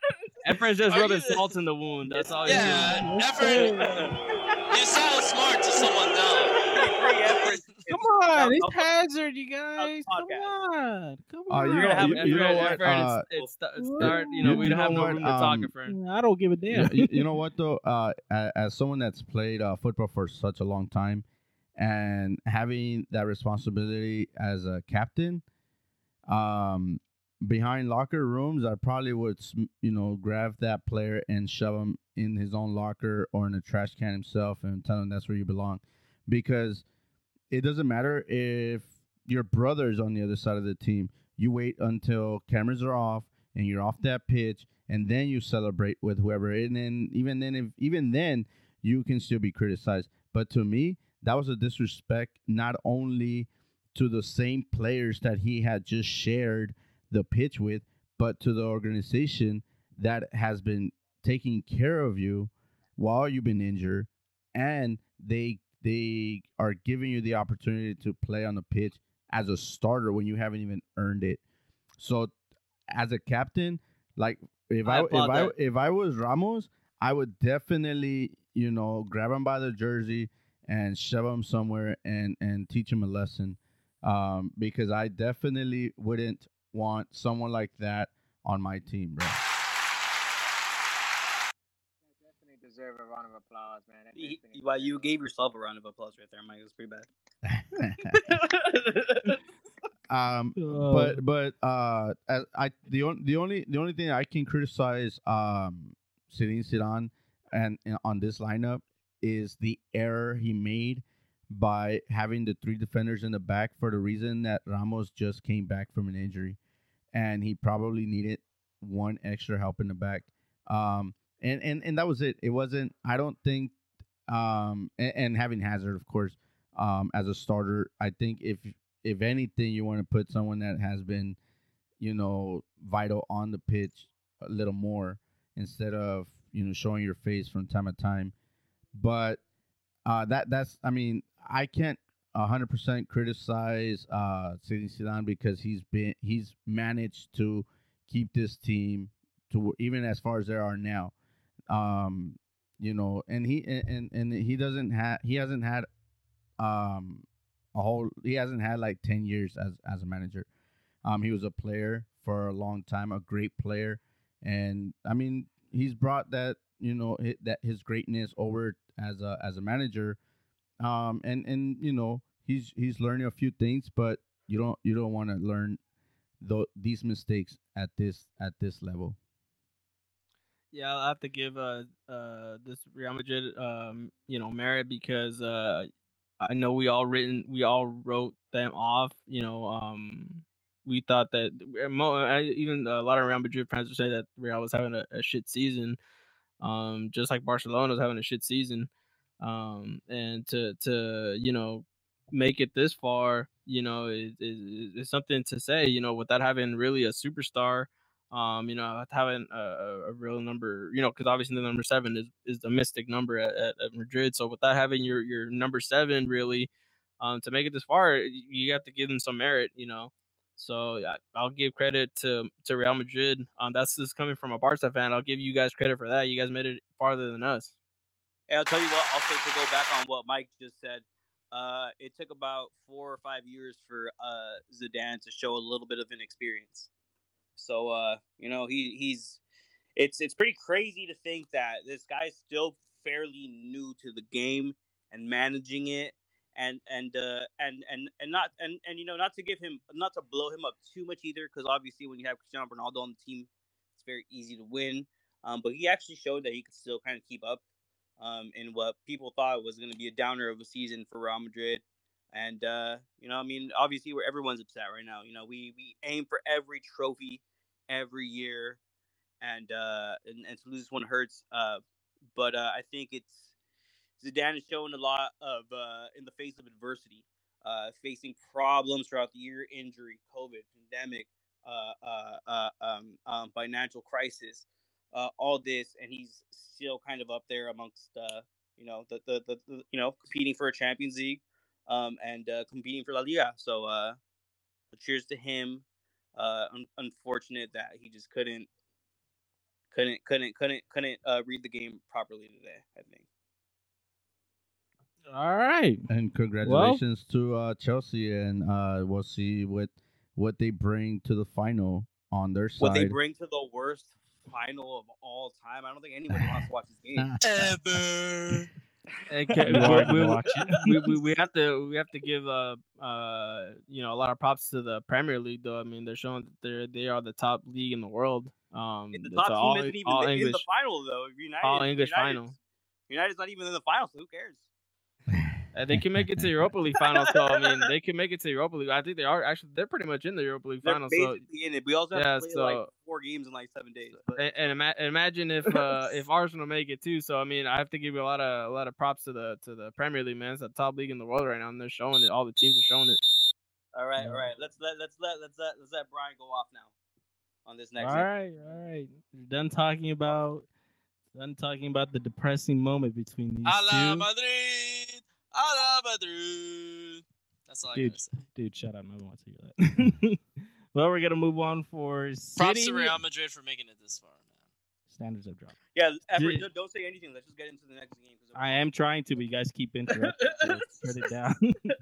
Efren just Are rubbing you- salt in the wound. That's all. he's yeah, doing. Efren. you sound smart to someone though. Free Efren. Come It's- on, I'll- it's Hazard, you guys. Come on, come Uh, on. you We're know- gonna have you- you know what, uh, it's, it's, start. You know, you- we don't have no what, room to talk, um, I don't give a damn. you, you know what though? Uh, as, as someone that's played uh, football for such a long time, and having that responsibility as a captain, um, behind locker rooms, I probably would, you know, grab that player and shove him in his own locker or in a trash can himself and tell him that's where you belong, because it doesn't matter if your brother's on the other side of the team. You wait until cameras are off and you're off that pitch, and then you celebrate with whoever. And then even then, if even then, you can still be criticized. But to me, that was a disrespect not only to the same players that he had just shared the pitch with, but to the organization that has been taking care of you while you've been injured, and they they are giving you the opportunity to play on the pitch as a starter when you haven't even earned it. So, as a captain, like if I I, if applaud I if I was Ramos, I would definitely you know grab him by the jersey and shove him somewhere and and teach him a lesson, um, because I definitely wouldn't want someone like that on my team, bro. Definitely deserve a round of applause, man. He- Well, you gave yourself a round of applause right there, Mike. It was pretty bad. um, but but uh, I the only the only the only thing I can criticize um Zinedine Zidane and, and on this lineup is the error he made by having the three defenders in the back for the reason that Ramos just came back from an injury, and he probably needed one extra help in the back. Um, and and and that was it. It wasn't. I don't think. Um, and, and having Hazard, of course, um, as a starter, I think if if anything, you want to put someone that has been, you know, vital on the pitch a little more instead of you know showing your face from time to time. But uh, that that's I mean I can't hundred percent criticize uh Zinedine Zidane because he's been he's managed to keep this team to even as far as they are now. Um, you know, and he and and, he doesn't have he hasn't had um a whole he hasn't had like 10 years as as a manager. Um he was a player for a long time a great player. And i mean he's brought that you know hi- that his greatness over as a as a manager. Um and and you know he's he's learning a few things but you don't you don't want to learn th- these mistakes at this at this level Yeah, I'll have to give uh uh this Real Madrid um you know merit because uh I know we all written we all wrote them off. You know, um we thought that even a lot of Real Madrid fans would say that Real was having a, a shit season, um just like Barcelona was having a shit season, um and to to you know make it this far, you know, is is, is something to say. You know, without having really a superstar um, you know, having a, a, a real number, you know, because obviously the number seven is, is the mystic number at, at, Madrid. So without having your your number seven really, um, to make it this far, you have to give them some merit, you know. So I'll give credit to to Real Madrid. Um, that's just coming from a Barca fan. I'll give you guys credit for that. You guys made it farther than us. And I'll tell you what, also to go back on what Mike just said, uh, it took about four or five years for uh, Zidane to show a little bit of an experience. So uh, you know, he he's it's it's pretty crazy to think that this guy's still fairly new to the game and managing it and and uh and and and not and and you know not to give him not to blow him up too much either because obviously when you have Cristiano Ronaldo on the team it's very easy to win. Um but he actually showed that he could still kind of keep up um in what people thought was going to be a downer of a season for Real Madrid and uh you know I mean obviously where everyone's upset right now you know we we aim for every trophy every year and uh and, and to lose one hurts uh but uh I think it's Zidane is showing a lot of uh, in the face of adversity, uh, facing problems throughout the year, injury, COVID, pandemic, uh, uh, uh, um, um, financial crisis. uh, all this, and he's still kind of up there amongst uh, you know the, the the, the you know competing for a Champions League, um, and uh, competing for La Liga. So uh, cheers to him. Uh, un- unfortunate that he just couldn't couldn't couldn't couldn't couldn't uh, read the game properly today. I think. All right. And congratulations to uh, Chelsea, and uh, we'll see what what they bring to the final on their side. What they bring to the worst final of all time. I don't think anybody wants to watch this game. Ever. Okay, we, we, we, we, we have to we have to give uh uh you know a lot of props to the Premier League though. I mean they're showing that they're they are the top league in the world. Um, the top team all, isn't even all in English the final though. United, all English United's- final. United's not even in the final, so who cares? Uh, they can make it to Europa League final. So I mean they can make it to Europa League. I think they are actually they're pretty much in the Europa League They're finals. So in it. We also have yeah, to play like four games in like seven days. But and, and ima- imagine if uh, if Arsenal make it too. So I mean, I have to give you a lot of a lot of props to the to the Premier League, man. It's the top league in the world right now, and they're showing it. All the teams are showing it. all right, all right. Let's let let's let let's let let's let Brian go off now on this next. All right, all right. Done talking about done talking about the depressing moment between these A la two. Madrid. Hala Madrid. That's all I Dude. gotta say. Dude, shut up. No one wants to hear that. well, we're gonna move on for Props City. to Real Madrid for making it this far, man. Standards have dropped. Yeah, Everett, Did- don't- don't say anything. Let's just get into the next game. I am trying to, but you guys keep interrupting. so turn it down.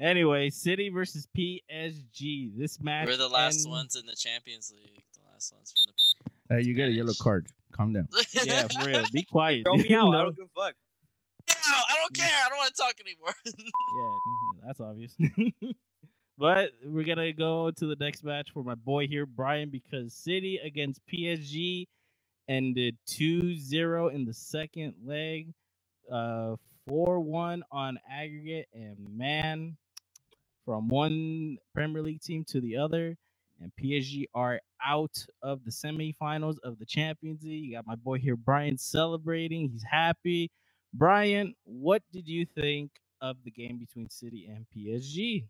anyway, City versus PSG. This match. We're the last end- ones in the Champions League. The last ones from the. Hey, you get a yellow card. Calm down. Yeah, for real. Be quiet. Throw me dude. out. I don't give a fuck. Don't care. I don't want to talk anymore. Yeah, that's obvious. but we're gonna go to the next match for my boy here, Brian, because City against PSG ended 2-0 in the second leg, uh 4-1 on aggregate, and man, from one Premier League team to the other, and PSG are out of the semifinals of the Champions League. You got my boy here, Brian, celebrating. He's happy. Brian, what did you think of the game between City and PSG?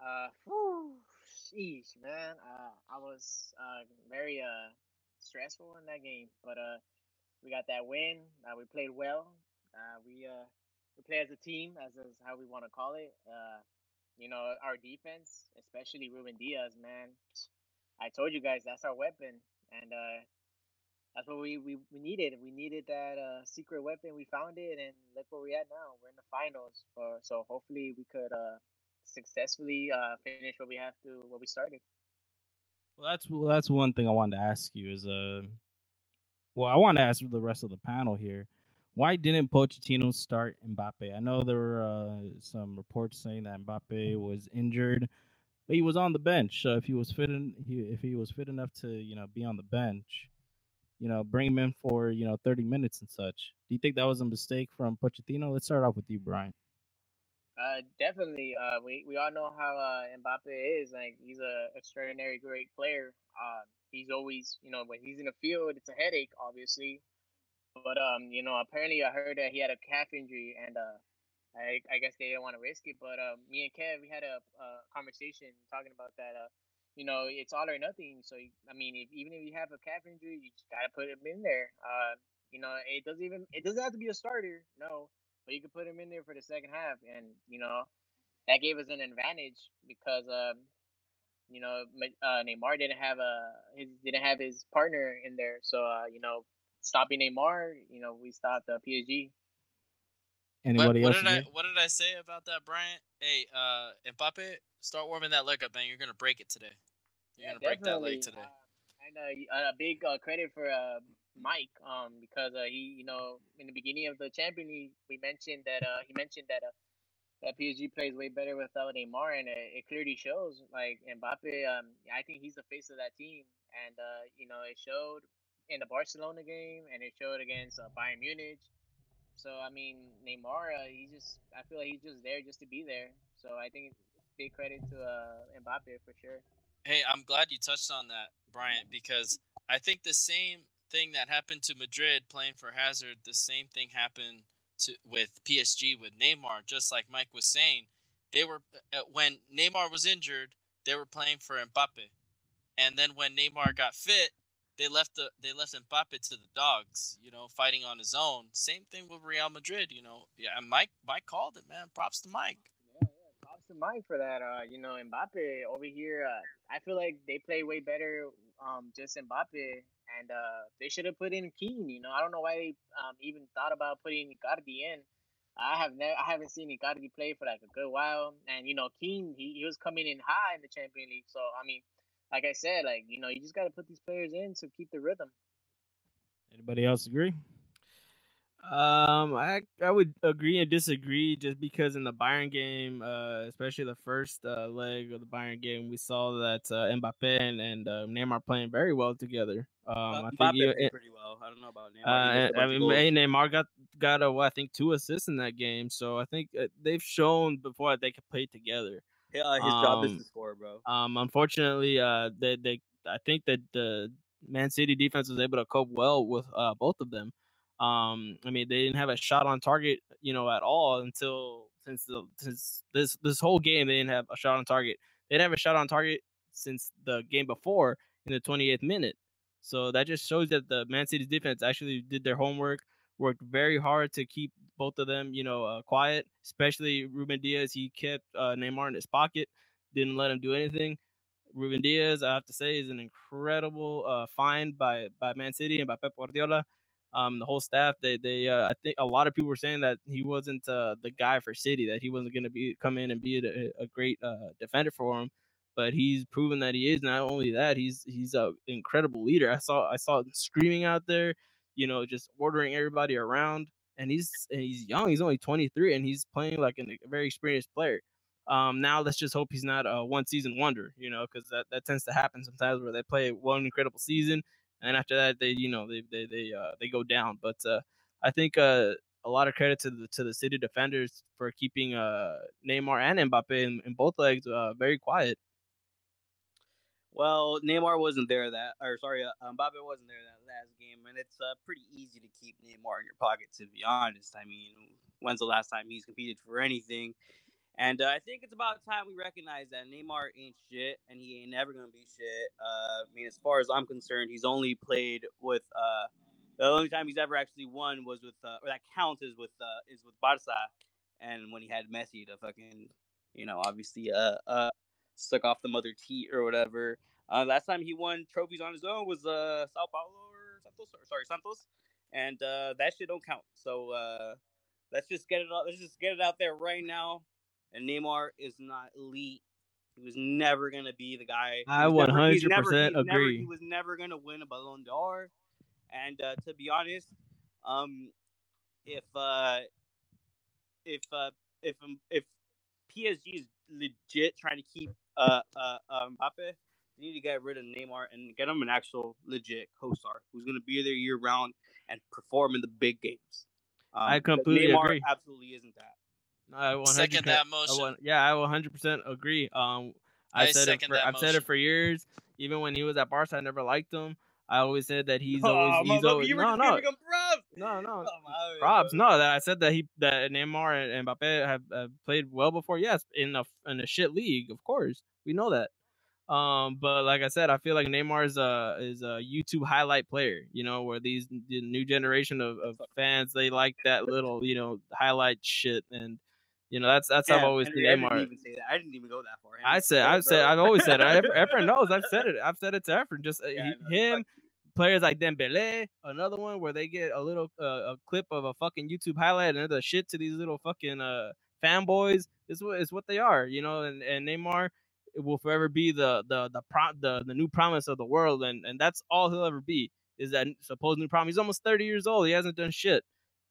Uh, sheesh, man. Uh, I was uh very uh stressful in that game, but uh, we got that win. Uh, we played well. Uh, we uh we play as a team, as is how we want to call it. Uh, you know, our defense, especially Ruben Dias, man. I told you guys that's our weapon, and uh, that's what we, we, we needed. We needed that uh, secret weapon. We found it, and look where we're at now. We're in the finals. For, so hopefully we could uh, successfully uh, finish what we have to, what we started. Well, that's well, that's one thing I wanted to ask you is uh, well, I want to ask the rest of the panel here. Why didn't Pochettino start Mbappe? I know there were uh, some reports saying that Mbappe was injured, but he was on the bench. So if he was fit, in, he, if he was fit enough to you know be on the bench, you know, bring him in for you know thirty minutes and such. Do you think that was a mistake from Pochettino? Let's start off with you, Brian. Uh, definitely. Uh, we, we all know how uh, Mbappe is. Like he's a extraordinary great player. Uh, he's always, you know, when he's in the field, it's a headache, obviously. But um, you know, apparently I heard that he had a calf injury, and uh, I I guess they didn't want to risk it. But um, me and Kev, we had a, a conversation talking about that. Uh, you know, it's all or nothing. So I mean, if even if you have a calf injury, you just gotta put him in there. Uh, you know, it doesn't even it doesn't have to be a starter. No, but you could put him in there for the second half, and you know that gave us an advantage because um, you know uh, Neymar didn't have a his didn't have his partner in there, so uh, you know stopping Neymar, you know we stopped uh, PSG. What, Anybody what else? did I what did I say about that, Bryant? Hey, uh, Mbappe, start warming that leg up, man. You're gonna break it today. You're gonna break that leg today. Uh, and uh, y- a big uh, credit for uh, Mike, um, because uh, he, you know, in the beginning of the Champions League, we mentioned that uh, he mentioned that uh, that PSG plays way better without Neymar, and it, it clearly shows. Like Mbappe, um, I think he's the face of that team, and uh, you know, it showed in the Barcelona game, and it showed against uh, Bayern Munich. So I mean, Neymar, uh, he just, I feel like he's just there just to be there. So I think big credit to uh, Mbappe for sure. Hey, I'm glad you touched on that, Bryant, because I think the same thing that happened to Madrid playing for Hazard, the same thing happened to with PSG with Neymar. Just like Mike was saying, they were uh, when Neymar was injured, they were playing for Mbappe, and then when Neymar got fit, they left the they left Mbappe to the dogs, you know, fighting on his own. Same thing with Real Madrid, you know. Yeah, Mike Mike called it, man. Props to Mike. Mike for that. Uh, you know, Mbappe over here. Uh, I feel like they play way better. Um, just Mbappe, and uh, they should have put in Kean. You know, I don't know why they um even thought about putting Icardi in. I have never, I haven't seen Icardi play for like a good while, and you know, Kean he, he was coming in high in the Champions League. So I mean, like I said, like you know, you just got to put these players in to keep the rhythm. Anybody else agree? Um, I I would agree and disagree just because in the Bayern game, uh, especially the first uh, leg of the Bayern game, we saw that uh, Mbappe and, and uh, Neymar playing very well together. Um, Uh, I Mbappe think you, pretty well. I don't know about Neymar. uh, He missed a I mean, Neymar got got a, what, I think two assists in that game, so I think uh, they've shown before that they can play together. Yeah, his job is um, to score, bro. Um, unfortunately, uh, they they I think that the Man City defense was able to cope well with uh both of them. Um, I mean, they didn't have a shot on target, you know, at all until since the since this this whole game they didn't have a shot on target. They didn't have a shot on target since the game before in the 28th minute. So that just shows that the Man City's defense actually did their homework, worked very hard to keep both of them, you know, uh, quiet. Especially Ruben Dias, he kept uh, Neymar in his pocket, didn't let him do anything. Ruben Dias, I have to say, is an incredible uh, find by by Man City and by Pep Guardiola. Um, the whole staff, they they uh, I think a lot of people were saying that he wasn't uh, the guy for City, that he wasn't going to be come in and be a, a great uh, defender for him. But he's proven that he is. Not only that, he's he's an incredible leader. I saw I saw him screaming out there, you know, just ordering everybody around. And he's and he's young. He's only 23, and he's playing like an, a very experienced player. Um, now let's just hope he's not a one season wonder, you know, because that, that tends to happen sometimes where they play one incredible season and after that they you know they they they uh they go down. But uh, I think uh a lot of credit to the to the city defenders for keeping uh Neymar and Mbappe in, in both legs uh very quiet. Well, Neymar wasn't there that, or sorry, uh, Mbappe wasn't there that last game, and it's uh, pretty easy to keep Neymar in your pocket. To be honest, I mean, when's the last time he's competed for anything? And uh, I think it's about time we recognize that Neymar ain't shit, and he ain't never gonna be shit. Uh, I mean, as far as I'm concerned, he's only played with. Uh, the only time he's ever actually won was with, uh, or that counts is with, uh, is with Barca, and when he had Messi to fucking, you know, obviously, uh, uh, suck off the mother teat or whatever. Last time he won trophies on his own was uh Sao Paulo or Santos, or sorry Santos, and uh, that shit don't count. So uh, let's just get it out. Let's just get it out there right now. And Neymar is not elite. He was never gonna be the guy. I was never- he's 100% never- agree. he was never gonna win a Ballon d'Or. And uh, to be honest, um, if uh, if uh, if um, if PSG is legit trying to keep uh, uh, uh, Mbappe, they need to get rid of Neymar and get him an actual legit co-star who's going to be there year round and perform in the big games. Um, I completely Neymar agree. Absolutely isn't that. I 100 Second that I motion. want- yeah, I will 100% agree. Um, I, I said it for, I've said it for years. Even when he was at Barca, I never liked him. I always said that he's Oh, always he's always no no props. no no Oh, props. No, that I said that he that Neymar and Mbappe have, have played well before. Yes, in a in a shit league, of course, we know that. Um, but like I said, I feel like Neymar is a is a YouTube highlight player. You know, where these the new generation of, of fans they like that little you know highlight shit, and you know that's that's how I've always seen I didn't even say that. I didn't even go that far. I Henry. said, I've said. I've always said it. Efren, knows. I've said it. I've said it to Efren. Just uh, Yeah, he- him, players like Dembele, another one where they get a little uh, a clip of a fucking YouTube highlight and they're the shit to these little fucking uh fanboys. This is what is what they are, you know. And and Neymar will forever be the the the pro, the the new promise of the world, and and that's all he'll ever be. Is that supposed new promise? He's almost thirty years old. He hasn't done shit.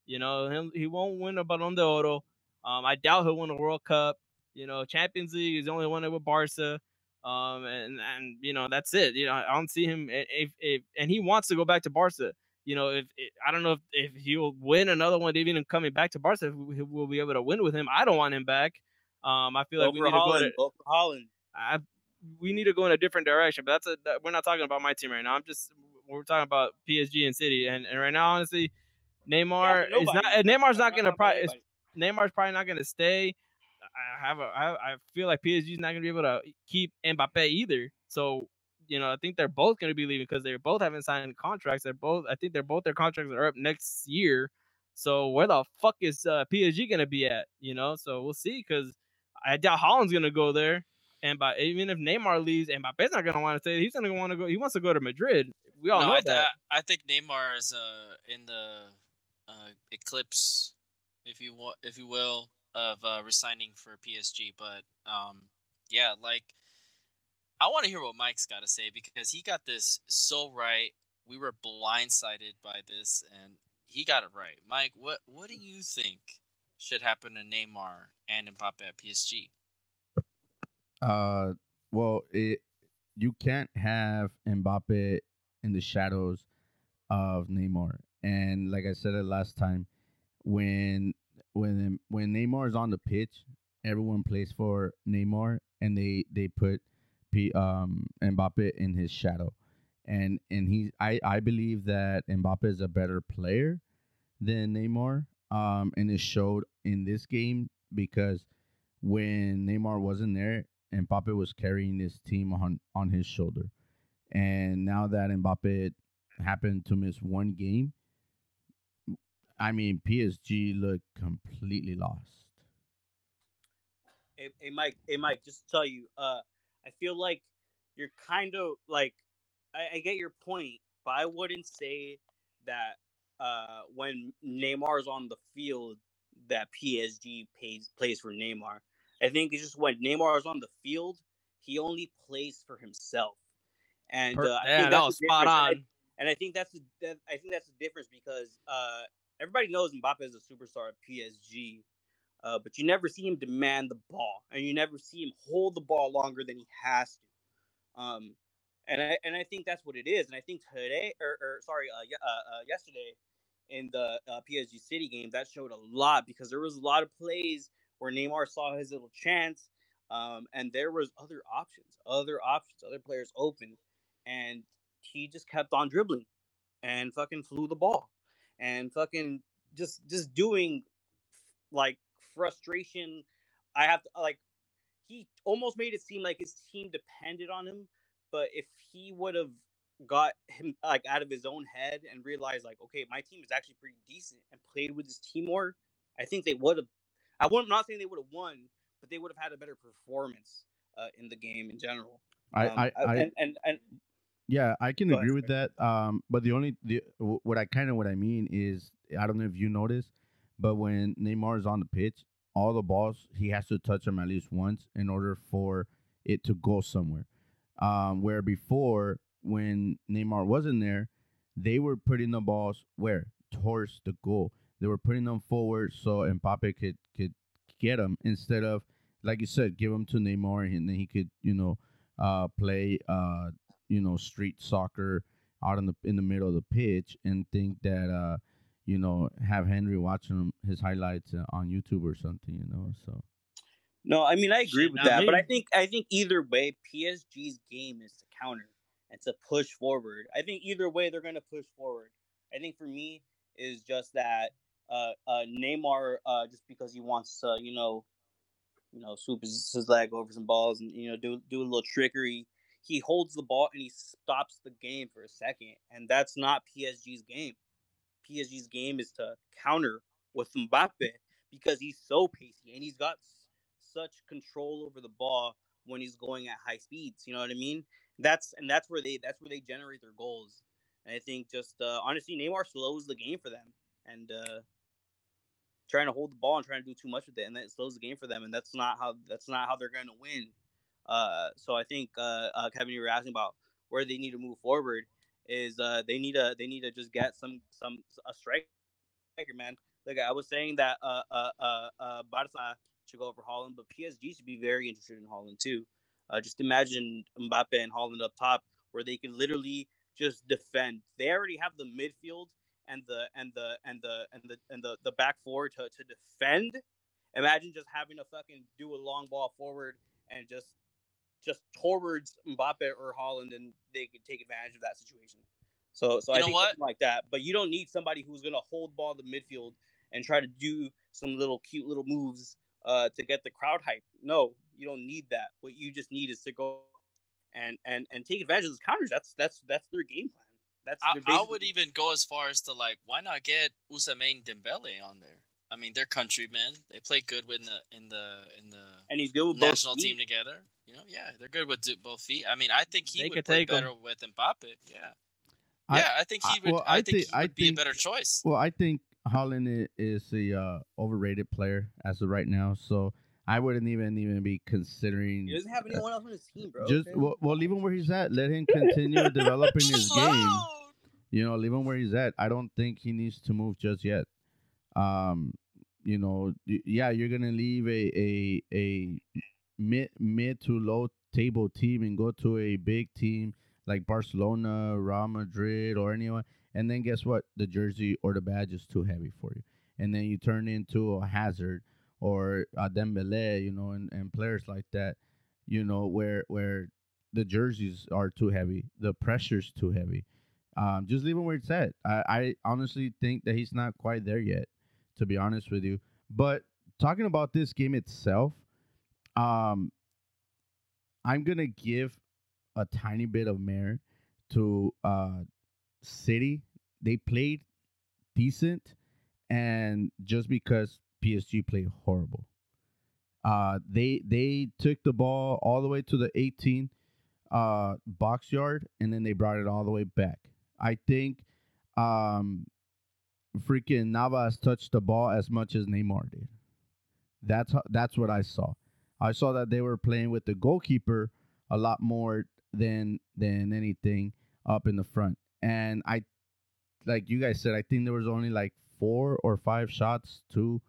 You know, he'll, he won't win a Ballon d'Oro. Um, I doubt he'll win a World Cup. You know, Champions League is the only one with Barca. Um, and and you know that's it. You know, I don't see him if if and he wants to go back to Barca. You know, if, if I don't know if, if he'll win another one, even coming back to Barca, we'll be able to win with him. I don't want him back. Um, I feel like we need to go. Haaland. To, Go for Haaland. I, we need to go in a different direction. But that's a that, we're not talking about my team right now. I'm just we're talking about PSG and City. And and right now, honestly, Neymar Yeah, is not. Neymar's not probably. about Neymar's probably not going to stay. I have a, I, I feel like PSG is not going to be able to keep Mbappe either. So you know, I think they're both going to be leaving because they both haven't signed contracts. They're both, I think they're both their contracts are up next year. So where the fuck is uh, PSG going to be at? You know, so we'll see because I doubt Haaland's going to go there. And by even if Neymar leaves, and Mbappe's not going to want to stay, he's going to want to go. He wants to go to Madrid. We all no, know I, that. I, I think Neymar is uh in the uh, eclipse, if you want, if you will, of uh, resigning for PSG. But um, yeah, like I want to hear what Mike's got to say because he got this so right. We were blindsided by this, and he got it right. Mike, what what do you think should happen to Neymar and Mbappe at PSG? Uh, well, it you can't have Mbappe in the shadows of Neymar. And like I said it last time, when when when Neymar is on the pitch, everyone plays for Neymar, and they they put P, um Mbappe in his shadow. And and he I I believe that Mbappe is a better player than Neymar. Um, and it showed in this game because when Neymar wasn't there, Mbappe was carrying this team on on his shoulder. And now that Mbappe happened to miss one game, I mean PSG look completely lost. Hey, hey Mike, hey Mike, just to tell you, uh, I feel like you're kind of like I, I get your point, but I wouldn't say that uh when Neymar's on the field that PSG pays plays for Neymar. I think it's just when Neymar is on the field, he only plays for himself. And Per- uh, I yeah, think that that's was the spot difference. on. And, and I think that's the that, I think that's the difference because uh, everybody knows Mbappe is a superstar at PSG, uh, but you never see him demand the ball, and you never see him hold the ball longer than he has to. Um, and I and I think that's what it is. And I think today, or, or sorry, uh, uh, uh, yesterday in the uh, PSG City game, that showed a lot because there was a lot of plays where Neymar saw his little chance, um, and there was other options, other options, other players open, and he just kept on dribbling and fucking flew the ball and fucking just just doing like frustration. I have to like he almost made it seem like his team depended on him, but if he would have got him like out of his own head and realized like okay my team is actually pretty decent and played with his team more i think they would have i am not saying they would have won but they would have had a better performance uh, in the game in general I, Um, I, I and, and and Yeah, I can Go agree ahead, with that. Um, but the only the what I kind of what I mean is I don't know if you noticed, but when Neymar is on the pitch, all the balls he has to touch them at least once in order for it to go somewhere. Um, where before when Neymar wasn't there, they were putting the balls where towards the goal. They were putting them forward so Mbappe could could get them instead of like you said, give them to Neymar and then he could you know uh, play uh, you know street soccer out in the in the middle of the pitch and think that uh you know have Henry watching his highlights uh, on YouTube or something you know so No, I mean I agree with that, but. I think I think either way, PSG's game is to counter and to push forward. I think either way they're gonna push forward. I think for me is just that uh, uh, Neymar, uh, just because he wants to, you know, you know, swoop his, his leg over some balls and you know do do a little trickery. He holds the ball and he stops the game for a second, and that's not PSG's game. PSG's game is to counter with Mbappe because he's so pacey and he's got such control over the ball when he's going at high speeds. You know what I mean? That's and that's where they that's where they generate their goals. And I think just uh, honestly, Neymar slows the game for them and uh, trying to hold the ball and trying to do too much with it, and that slows the game for them. And that's not how that's not how they're going to win. Uh, so I think uh, uh, Kevin, you were asking about where they need to move forward is uh, they need to they need to just get some some a striker, man. Like I was saying that uh uh uh, uh Barca should go over Haaland, but PSG should be very interested in Haaland too. Uh, just imagine Mbappe and Haaland up top, where they can literally just defend. They already have the midfield and the and the and the and the and the, the back four to, to defend. Imagine just having to fucking do a long ball forward and just just towards Mbappe or Haaland, and they could take advantage of that situation. So, so You I know think what? like that. But you don't need somebody who's gonna hold ball in the midfield and try to do some little cute little moves uh, to get the crowd hype. No, you don't need that. What you just need is to go and and and take advantage of those counters. That's that's that's their game plan. That's I, I would even go as far as to like, why not get Ousmane Dembele on there? I mean, they're countrymen. They play good with the in the in the and he's good with national team together. You know, yeah, they're good with both feet. I mean, I think he They would could play take 'em. better with Mbappe. Yeah, I- yeah, I think he I- would. well, I, I think think- he I would be a better choice. Well, I think Haaland is a uh, overrated player as of right now, so I wouldn't even even be considering. He doesn't have anyone else on his team, bro. Just okay? well, well, leave him where he's at. Let him continue developing his game. You know, leave him where he's at. I don't think he needs to move just yet. Um, you know, yeah, you're gonna leave a a a mid mid to low table team and go to a big team like Barcelona, Real Madrid, or anyone, and then guess what? The jersey or the badge is too heavy for you, and then you turn into a Hazard or a Dembele, you know, and, and players like that, you know, where where the jerseys are too heavy, the pressure's too heavy. Um, just leave him where it's at. I, I honestly think that he's not quite there yet, to be honest with you. But talking about this game itself, um, I'm gonna give a tiny bit of merit to uh, City. They played decent, and just because PSG played horrible, uh, they they took the ball all the way to the 18 uh, box yard, and then they brought it all the way back. I think um, freaking Navas touched the ball as much as Neymar did. That's how, that's what I saw. I saw that they were playing with the goalkeeper a lot more than than anything up in the front. And I like you guys said, I think there was only like four or five shots to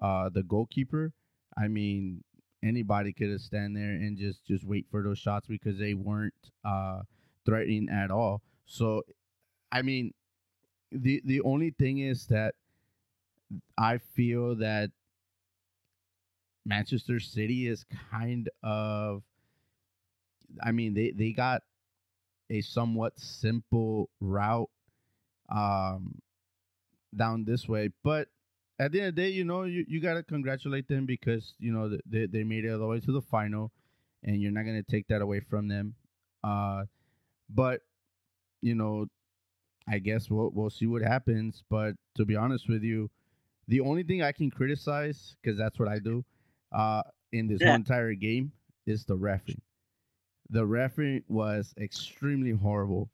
uh the goalkeeper. I mean, anybody could have stand there and just just wait for those shots because they weren't uh threatening at all. So I mean, the the only thing is that I feel that Manchester City is kind of I mean they they got a somewhat simple route um down this way but at the end of the day you know you, you got to congratulate them because you know they, they made it all the way to the final and you're not going to take that away from them uh but you know I guess we'll we'll see what happens. But to be honest with you, the only thing I can criticize, because that's what I do, uh, in this Yeah. whole entire game, is the referee. The referee was extremely horrible.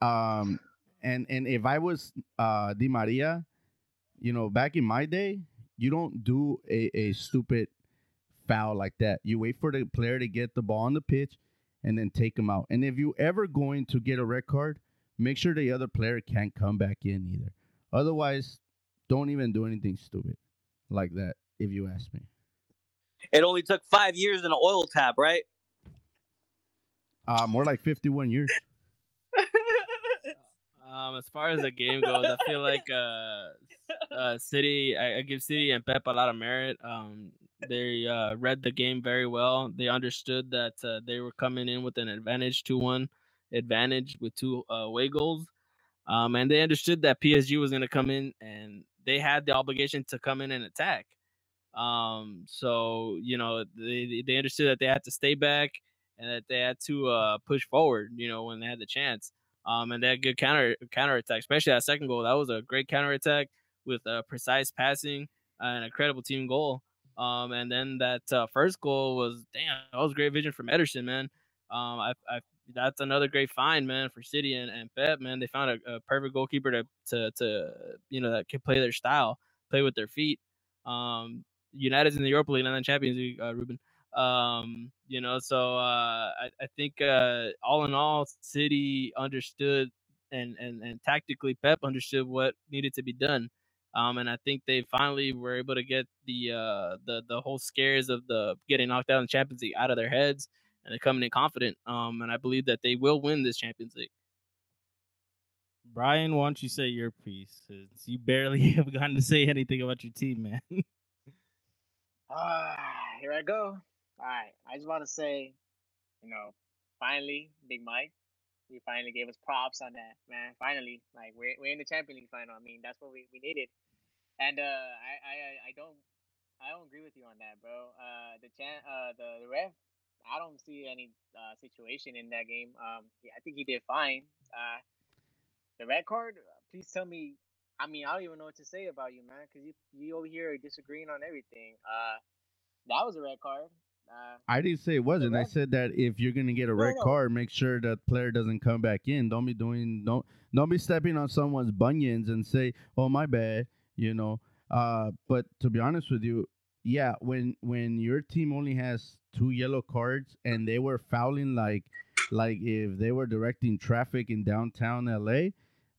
Um, and and if I was uh Di Maria, you know, back in my day, you don't do a, a stupid foul like that. You wait for the player to get the ball on the pitch and then take him out. And if you ever going to get a red card, make sure the other player can't come back in either. Otherwise, don't even do anything stupid like that, if you ask me. It only took five years in an oil tap, right? Uh, more like 51 years. Um, as far as the game goes, I feel like uh, uh, City. I, I give City and Pep a lot of merit. Um, they uh, read the game very well. They understood that uh, they were coming in with an advantage, two one advantage with two uh, away goals. Um, and they understood that PSG was going to come in, and they had the obligation to come in and attack. Um, so you know they they understood that they had to stay back and that they had to uh, push forward. You know when they had the chance. Um, and they had good counter counter attack, especially that second goal. That was a great counter attack with uh, precise passing and a credible team goal. Um, and then that uh, first goal was damn, that was great vision from Ederson, man. Um, I, I that's another great find, man, for City and, and Pep, man. They found a, a perfect goalkeeper to, to to you know that could play their style, play with their feet. Um, United's in the Europa League and then Champions League, uh, Ruben. Um, you know, so uh, I, I think uh, all in all, City understood and, and and tactically Pep understood what needed to be done. Um, and I think they finally were able to get the uh, the the whole scares of the getting knocked out in the Champions League out of their heads, and they're coming in confident. Um, and I believe that they will win this Champions League. Brian, why don't you say your piece? Since you barely have gotten to say anything about your team, man. Ah, here I go. All right. I just want to say, you know, finally, Big Mike, you finally gave us props on that, man. Finally, like we're we're in the Champions League final. I mean, that's what we, we needed. And uh, I, I I- don't I don't agree with you on that, bro. Uh, the chan uh the, the ref I don't see any uh, situation in that game. Um, yeah, I think he did fine. Uh, the red card. Please tell me. I mean, I don't even know what to say about you, man, because you you over here are disagreeing on everything. Uh, that was a red card. Uh, I didn't say it wasn't. I said that if you're gonna get a No, red no. card, make sure that player doesn't come back in. Don't be doing don't don't be stepping on someone's bunions and say, "Oh my bad," you know. Uh, but to be honest with you, yeah, when when your team only has two yellow cards and they were fouling like like if they were directing traffic in downtown LA,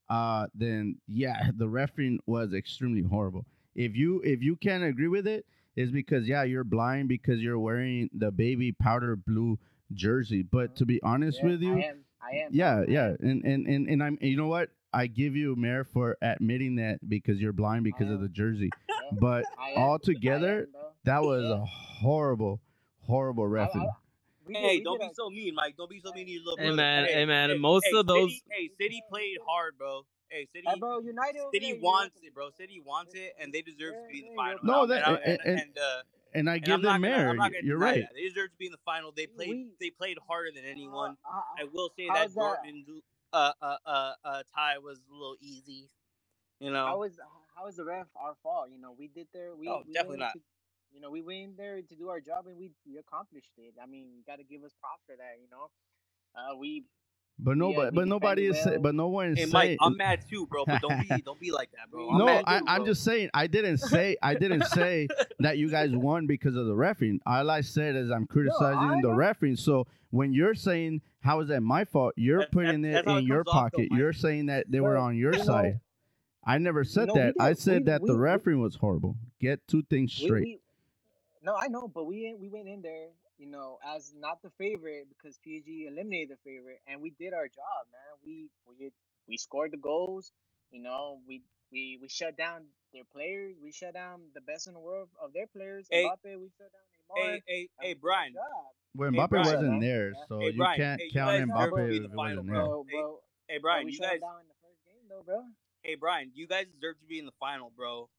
uh, then yeah, the refereeing was extremely horrible. If you if you can't agree with it, it, is because yeah, you're blind because you're wearing the baby powder blue jersey. But to be honest yeah, with you, I am. I am. yeah, yeah, and and and and I'm you know what? I give you Mayor for admitting that because you're blind because of the jersey. Yeah, But I am. all together, that was Yeah. a horrible, horrible I- I- referee. We Hey, don't be our- so mean, Mike. Don't be so mean to your little Hey, brother. man, hey, man, hey, most hey, of those- City, hey, City played hard, bro. Hey, City. Hey, bro, United. over City there, wants United- it, bro. City wants it, and they deserve to be in the final. No, And that- and, and- and, and- and, uh, and I and give I'm not them gonna, I'm not gonna You're deny right. that. They deserve to be in the final. They played. We- they played harder than anyone. Uh, I will say how's that that- Dortmund uh, uh, uh, uh, tie was a little easy. You know. How is how is the ref our fault? You know, we did there. We, Oh, we definitely went not. To, you know, we went in there to do our job and we, we accomplished it. I mean, you got to give us props for that. You know, uh, we But no, Yeah, but, nobody is defended well. but no one is Hey, saying. Mike, I'm mad too, bro. But don't be don't be like that, bro. I'm no, mad I, too, I'm bro. just saying. I didn't say. I didn't say that you guys won because of the refereeing. All I said is I'm criticizing I the know. refereeing. So when you're saying how is that my fault, you're That- putting that- it in it your comes off, though, pocket. You're saying that they were on your you know- side. I never said know, that. we I said we- that the we- we- refereeing was horrible. Get two things we, straight. we no, I know, but we we went in there, you know, as not the favorite because PSG eliminated the favorite, and we did our job, man. We we we scored the goals. You know, we we we shut down their players. We shut down the best in the world of their players. Hey. Mbappe, we shut down Neymar. Hey, hey, hey, we did our Brian. job. Well, Hey, Mbappe Brian, wasn't man. there, so Hey, you Brian, can't hey, you count guys Mbappe deserve if in the final, wasn't bro. there. Bro, Hey, bro, Hey, bro, Brian, we you shut 'em guys. down in the first game, though, bro. Hey, Brian, you guys deserve to be in the final, bro.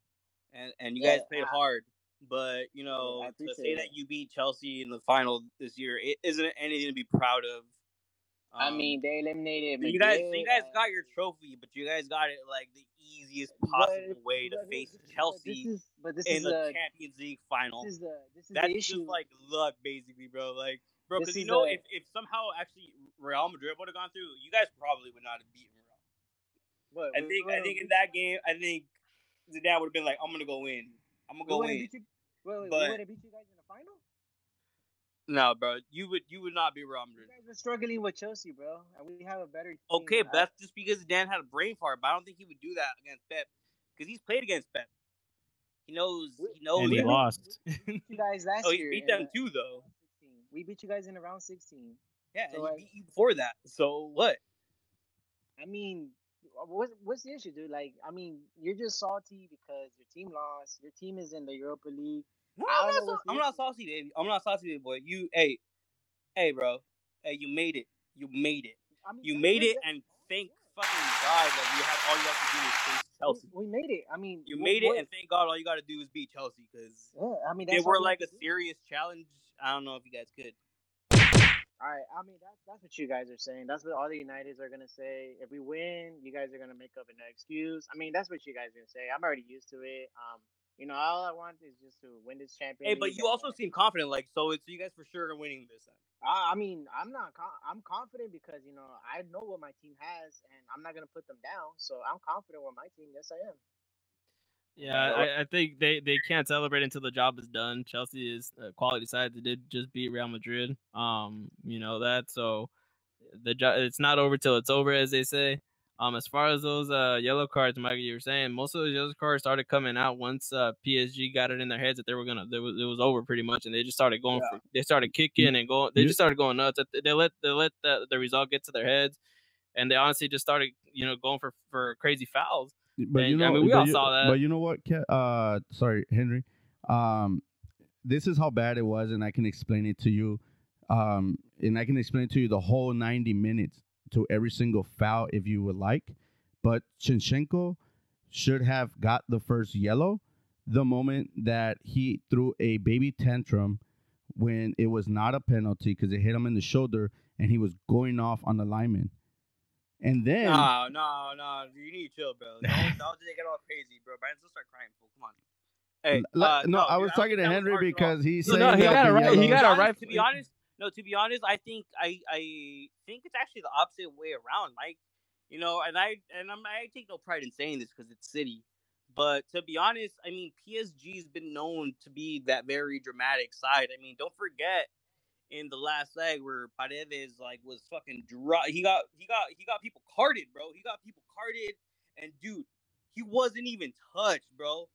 And and you Yeah, guys played I- hard. But you know, I to say appreciate that you beat Chelsea in the final this year, it isn't anything to be proud of. I Um, mean, they eliminated. you guys, you guys uh, got your trophy, but you guys got it like the easiest but- possible way to but face but Chelsea is, but this in is the a, Champions League final. this is the this is That's the just like luck, basically, bro. Like, bro, because you know, a- if, if somehow actually Real Madrid would have gone through, you guys probably would not have beaten Real. What, I think, I think in that game, I think Zidane would have been like, "I'm gonna go win. I'm gonna go would've beat you- wait, wait, but- we would have beat you guys in the final. No, bro, you would, you would not be Real You guys were struggling with Chelsea, bro, and we have a better. Team. Okay, I- but that's just because Dan had a brain fart. But I don't think he would do that against Pep because he's played against Pep. He knows. He knows. and he lost. we you guys oh, last Oh, he year. beat them too, though. We beat you guys in around 16. Yeah, So and I- beat you before that. So what? I mean, Uh, what's what's the issue, dude? Like, I mean, you're just salty because your team lost. Your team is in the Europa League. No, I'm, not, know sau- what's the I'm not saucy, baby. I'm not saucy, baby boy. You, hey, hey, bro. Hey, you made it. You made it. I mean, You made it, and thank fucking God that you have all you have to do is face Chelsea. We, we made it. I mean, You made it, and thank God all you got to do is beat Chelsea because yeah, I mean, they were like a serious challenge. I don't know if you guys could. All right, I mean that's that's what you guys are saying. That's what all the Uniteds are gonna say. If we win, you guys are gonna make up an excuse. I mean, that's what you guys are gonna say. I'm already used to it. Um, you know, all I want is just to win this championship. Hey, but you also seem confident, like so. It's you guys for sure are winning this. I, I mean, I'm not. I'm confident because you know I know what my team has, and I'm not gonna put them down. So I'm confident with my team. Yes, I am. Yeah, I, I think they, they can't celebrate until the job is done. Chelsea is a quality side. They did just beat Real Madrid. Um, you know that. So the job it's not over till it's over, as they say. Um, as far as those uh yellow cards, Mike, you were saying most of those yellow cards started coming out once uh PSG got it in their heads that they were gonna it was, it was over pretty much, and they just started going for they started kicking and going. They just started going nuts. They let they let the, the result get to their heads, and they honestly just started you know going for for crazy fouls. But you And, I know, mean, we all you- saw that. But you know what? Uh, sorry, Henry. Um, this is how bad it was, and I can explain it to you. Um, and I can explain to you the whole ninety minutes to every single foul if you would like. But Zinchenko should have got the first yellow the moment that he threw a baby tantrum when it was not a penalty because it hit him in the shoulder and he was going off on the lineman. And then No, no, no. You need to chill, bro. Don't, don't just get all crazy, bro. Brian's gonna start crying. Fool. Come on. Hey, L- uh, no, I was don't talking think to Henry harsh at all. because he said no, he got the it right. He To be got it honest- right. To be honest, no. To be honest, I think I I think it's actually the opposite way around, Mike. You know, and I and I'm, I take no pride in saying this because it's City, but to be honest, I mean PSG's been known to be that very dramatic side. I mean, don't forget in the last leg where Paredes like was fucking dry. He got he got he got people carded, bro. He got people carded, and dude, he wasn't even touched, bro.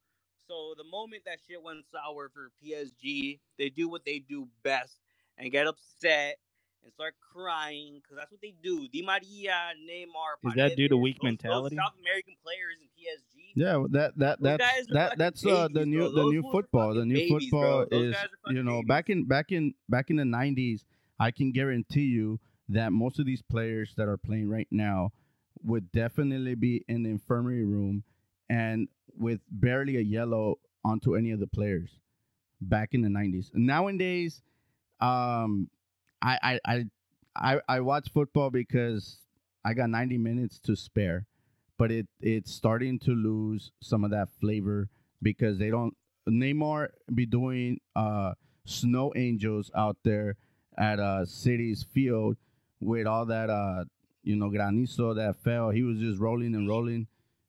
So the moment that shit went sour for PSG, they do what they do best and get upset and start crying because that's what they do. Di Maria, Neymar, Is that due to weak those- mentality? Those South American players in PSG. Yeah, that that that's that that's uh, the new the new football. The new football is you know back in back in back in the nineties. I can guarantee you that most of these players that are playing right now would definitely be in the infirmary room and with barely a yellow onto any of the players back in the nineties. Nowadays, um, I I I I, I watch football because I got ninety minutes to spare but it it's starting to lose some of that flavor because they don't Neymar be doing uh snow angels out there at uh City's field with all that uh you know granizo that fell. He was just rolling and rolling.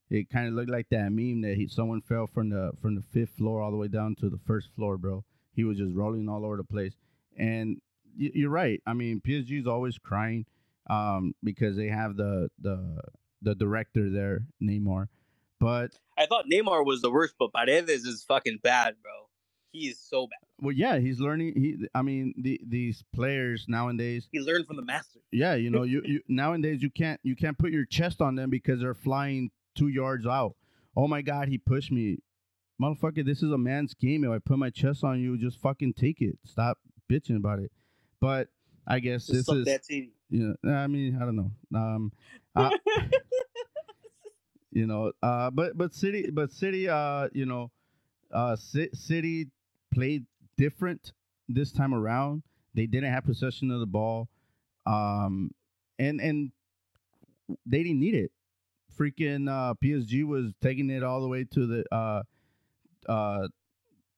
It kind of looked like that meme that he someone fell from the from the fifth floor all the way down to the first floor, bro. He was just rolling all over the place. And you're right. I mean, PSG is always crying um, because they have the the the director there, Neymar. But I thought Neymar was the worst, but Paredes is fucking bad, bro. He is so bad. well, yeah, he's learning. He, I mean, the, these players nowadays, He learned from the master. yeah, you know, you, you nowadays you can't you can't put your chest on them because they're flying two yards out. Oh my God, he pushed me, motherfucker. This is a man's game. If I put my chest on you, just fucking take it. Stop bitching about it. But I guess Just this is, that titty. know, I mean, I don't know. Um, uh, you know uh but but city but city uh you know uh C- city played different this time around. They didn't have possession of the ball um and and they didn't need it. Freaking uh psg was taking it all the way to the uh uh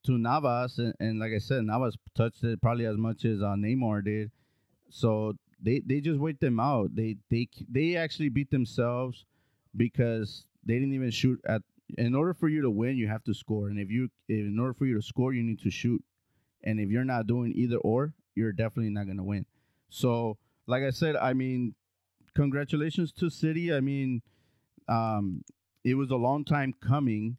to navas and, and like i said navas touched it probably as much as uh, neymar did. So they they just wait them out. They they they actually beat themselves because they didn't even shoot at in order for you to win you have to score. And if you in order for you to score you need to shoot. And if you're not doing either or you're definitely not to win. So like i said i mean congratulations to city. I mean um it was a long time coming.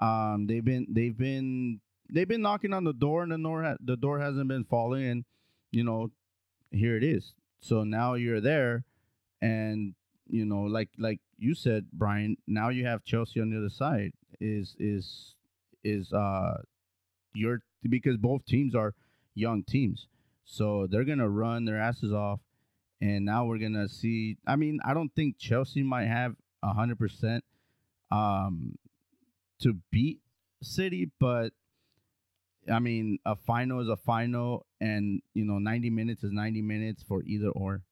Um they've been they've been they've been knocking on the door and the door ha- the door hasn't been falling. And you know here it is so now you're there and you know like like you said brian now you have chelsea on the other side is is is uh your because both teams are young teams. So they're gonna run their asses off and now we're gonna see i mean i don't think chelsea might have a hundred percent um to beat city but i mean a final is a final and you know 90 minutes is 90 minutes for either or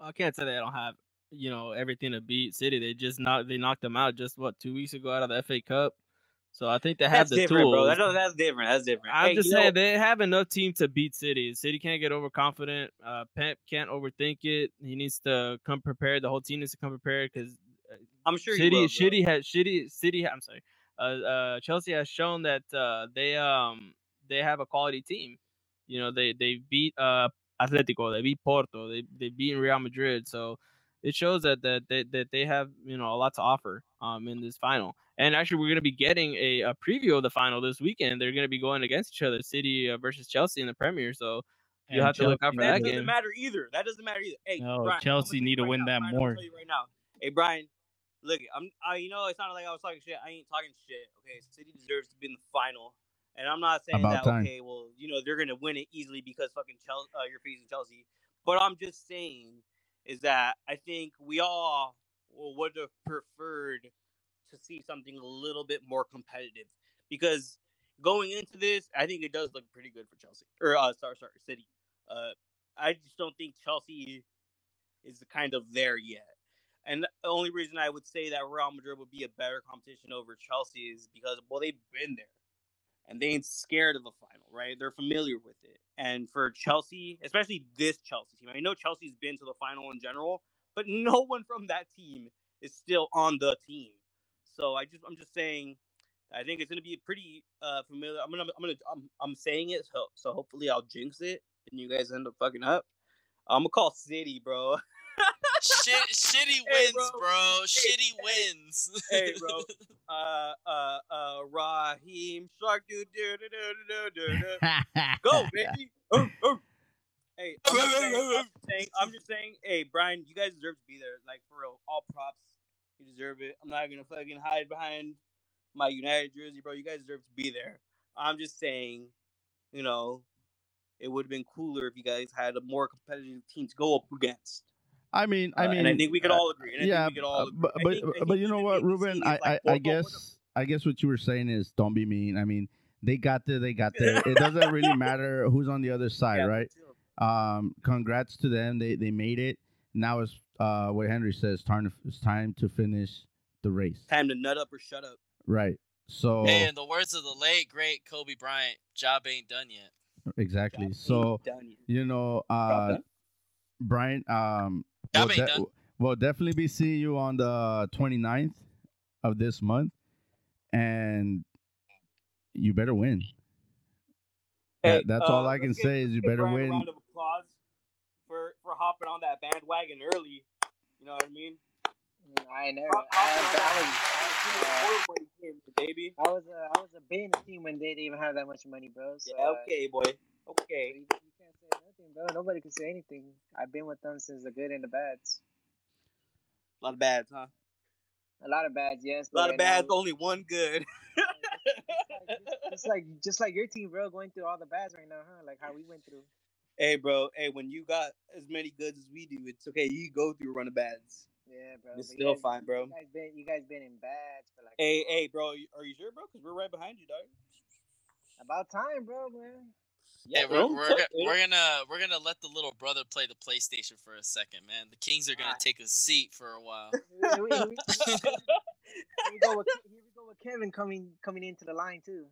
I can't say they don't have you know everything to beat City. They just knocked they knocked them out just what two weeks ago out of the FA Cup. So I think they have That's the different, tools. bro. That, that's different. That's different. I'm Hey, just you know- saying they have enough team to beat City. City can't get overconfident. Uh, Pep can't overthink it. He needs to come prepared. The whole team needs to come prepared because I'm sure he City, will. City has City, City. I'm sorry. Uh, uh, Chelsea has shown that uh, they um they have a quality team. You know, they they beat uh Atletico, they beat Porto, they they beat Real Madrid. So it shows that that they, that they have you know a lot to offer um in this final. And actually, we're gonna be getting a, a preview of the final this weekend. They're gonna be going against each other, City uh, versus Chelsea in the Premier. So you'll And have to look out for that that doesn't game. matter either. That doesn't matter either. Hey, No, Brian, Chelsea need to right win now, that Brian, I'm gonna more. tell you right now. Hey, Brian, look, I'm. I, you know, it's not like I was talking shit. I ain't talking shit. Okay, City deserves to be in the final, and I'm not saying About that. time. Okay, well, you know, they're gonna win it easily because fucking Chelsea, uh, you're facing Chelsea. But I'm just saying is that I think we all would have preferred to see something a little bit more competitive because going into this, I think it does look pretty good for Chelsea or uh, sorry, sorry, City. Uh, I just don't think Chelsea is the kind of there yet. And the only reason I would say that Real Madrid would be a better competition over Chelsea is because well they've been there and they ain't scared of the final, right? They're familiar with it. And for Chelsea, especially this Chelsea team, I know Chelsea's been to the final in general, but no one from that team is still on the team. So I just I'm just saying I think it's gonna be a pretty uh familiar. I'm gonna I'm gonna I'm, I'm saying it so so hopefully I'll jinx it and you guys end up fucking up. I'm gonna call City, bro. Shit, shitty Hey, wins, bro. bro. Shitty hey. wins. hey, bro. Uh, uh, uh, Raheem Shark, do do do do do do. Go, baby. Oh, oh. Hey, I'm just, saying, I'm just saying. I'm just saying. Hey, Brian, you guys deserve to be there. Like for real, all props. You deserve it. I'm not gonna fucking hide behind my United jersey, bro. You guys deserve to be there. I'm just saying, you know, it would have been cooler if you guys had a more competitive team to go up against. I mean, I Uh, mean, and I think we could uh, all agree. And I yeah, think we could all uh, agree. but I but, think- I but you know what, Ruben? see I is, I, I what- what- guess I guess what you were saying is don't be mean. I mean, they got there, they got there. It doesn't really matter who's on the other side, Yeah, right? Um, congrats to them. They they made it. Now it's uh what Henry says. Time to, it's time to finish the race. Time to nut up or shut up. Right. So Hey, in the words of the late great Kobe Bryant, job ain't done yet. exactly. Job So done yet. you know, uh, done. Brian, um, Job we'll, ain't done. we'll definitely be seeing you on the 29th of this month, and you better win. That- that's all I can give- say is you better Brian win. A round of applause for for hopping on that bandwagon early. You know what I mean? I know. Hop- I, hopping on I, was. bandwagon when he came, baby. Uh, I was. Uh, I was a big team when they didn't even have that much money, bro. So, Yeah, uh, okay, boy. Okay. You can't say nothing, bro. Nobody can say anything. I've been with them since the good and the bads. A lot of bads, huh? A lot of bads, yes. A lot of right now- bads, only one good. just like just like your team, bro, going through all the bads right now, huh? Like how we went through. hey, bro. Hey, when you got as many goods as we do, it's okay. You go through a run of bads. Yeah, bro. It's still guys, fine, bro. You guys been you guys been in bads for like. Hey, hey, bro. Are you sure, bro? Because we're right behind you, dog. About time, bro, man. Yeah, we're, don't we're, put- go- we're gonna we're gonna let the little brother play the PlayStation for a second, man. The Kings are gonna Alright. take a seat for a while. Here we, here we- here we go with here we go with Kevin coming coming into the line too.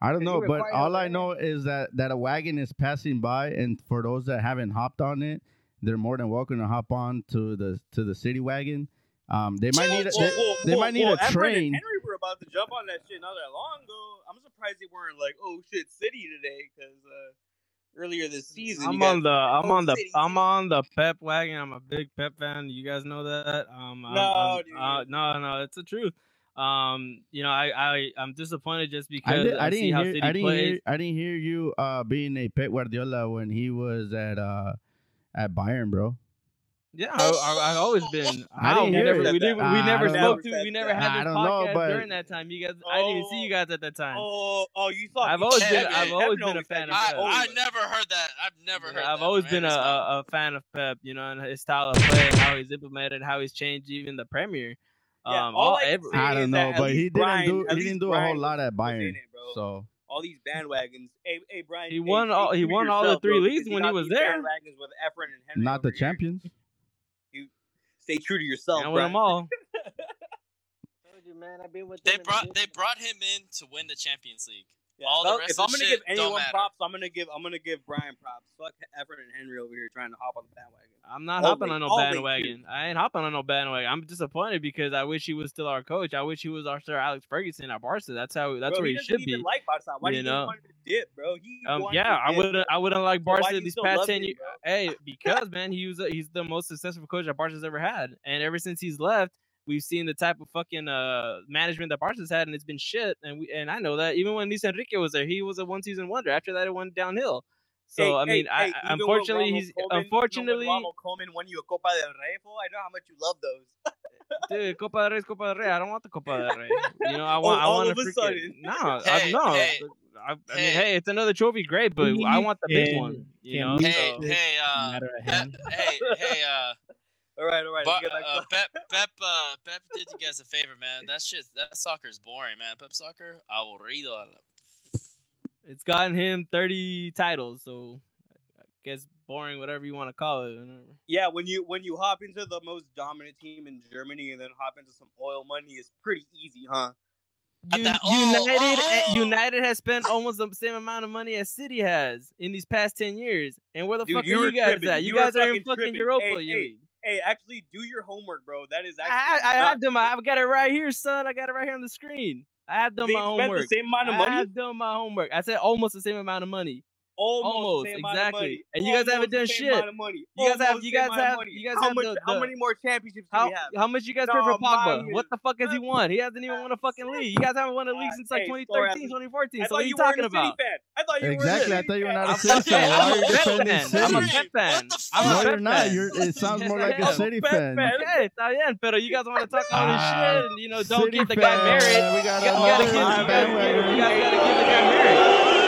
I don't know, but all I know is that that a wagon is passing by, and for those that haven't hopped on it, they're more than welcome to hop on to the to the city wagon. Um, they might need a, they, they might need a train. Henry were about to jump on that shit not that long ago. I'm surprised they weren't like, oh shit, City today, because uh, earlier this season. I'm on the I'm Oh, on the City, I'm on the Pep wagon. I'm a big Pep fan. You guys know that. Um, I'm, No, I'm- dude. uh, no, no, it's the truth. Um, you know, I I I'm disappointed just because I, I, did, I see didn't how hear City I didn't plays. hear I didn't hear you uh being a Pep Guardiola when he was at uh at Bayern, bro. Yeah, I, I, I've always been. I How? didn't we hear never, it. we, did, we I never spoke to. We never I had this don't know, podcast but- during that time. You guys, I didn't even see you guys at that time. Oh, oh, you thought I've always been- I've always Kevin been a fan of you I, Pep. I never heard that. I've never You heard I've that always from been a, a, a fan of Pep, you know, and his style of play, how he's implemented, how he's changed even the Premier. Yeah, Um, all all I every, I don't know, but he least didn't Brian- do he didn't do a whole lot at was Bayern. So all these bandwagons. Hey, hey, Brian. He won all- he won all the three bro, leagues when he was there. bandwagons with Efren and Henry not the champions. Stay true to yourself, and win them all. Told you, man. I've been with They them in the brought they brought him in to win the Champions League. Yeah, All if the I'm- rest if of I'm gonna shit give anyone props, I'm gonna give I'm gonna give Brian props. Fuck Efren and Henry over here trying to hop on the bandwagon. I'm not All hopping way- on no bandwagon. I ain't hopping on no bandwagon. I'm disappointed because I wish he was still our coach. I wish he was our Sir Alex Ferguson at Barca. That's how. That's bro, where he, doesn't should even be. Like Barca. Why do you you know? think to dip, bro? He Um, yeah, to I wouldn't. I wouldn't like So why do Barca you these past ten years. Hey, because man, he was he's the most successful coach that Barca's ever had, and ever since he's left, we've seen the type of fucking uh management that Barca's had, and it's been shit. And we and I know that even when Luis Enrique was there, he was a one season wonder. After that, it went downhill. So Hey, I hey, mean, I, hey, I even unfortunately he's Koeman- you know when unfortunately Ronald Koeman won you a Copa del Rey, fool? I know how much you love those. dude, Copa del Rey is Copa del Rey. I don't want the Copa del Rey. You know, I Oh, want I all want of a freaking sudden. no, I, Hey, no. hey, I, I mean, hey. hey, it's another trophy, great, but I want the big Can- one. You can know, Hey, so- hey, uh, matter at Pep, hand. hey, hey, uh, All right, all right. but, let's get back uh, to- Pep, Pep, uh, Pep did you guys a favor, man. That shit, that soccer is boring, man. Pep soccer, aburrido. a la It's gotten him 30 titles, so I guess boring, whatever you want to call it. Yeah, when you when you hop into the most dominant team in Germany and then hop into some oil money, it's pretty easy, huh? U- that- oh, United oh! United has spent almost the same amount of money as City has in these past 10 years. And where the Dude, fuck are you guys tripping. at? You, You guys are in fucking fucking tripping. Europa Hey, League. hey, hey, actually, do your homework, bro. That is actually. I, I have done my, I've got it right here, son. I got it right here on the screen. I have done they my spent homework. the same amount of money. I have done my homework. I said almost the same amount of money. Almost, Almost, same exactly. of money. And you guys haven't done shit. money. You guys have- you guys have- money. you guys how have much, the- how many more championships do How we have? how much you guys pay for Pogba? mine What is- the fuck has he won? He hasn't even won a fucking league. You guys haven't won a league since like hey, 2013, 2014. So what are you you talking about? I thought you were Exactly, A I City thought you were not a I'm City fan. fan. Why I'm are a you Pep defending fan. I'm a City? Pep fan. What the I'm a No, you're not. You're. It sounds more like a City fan. fan. Okay, está bien, pero you guys want to talk all this Ah, shit and you know don't City give the guy fan. merit. We got You gotta, you gotta another give, you guys, bandwagon. you guys gotta give the guy merit.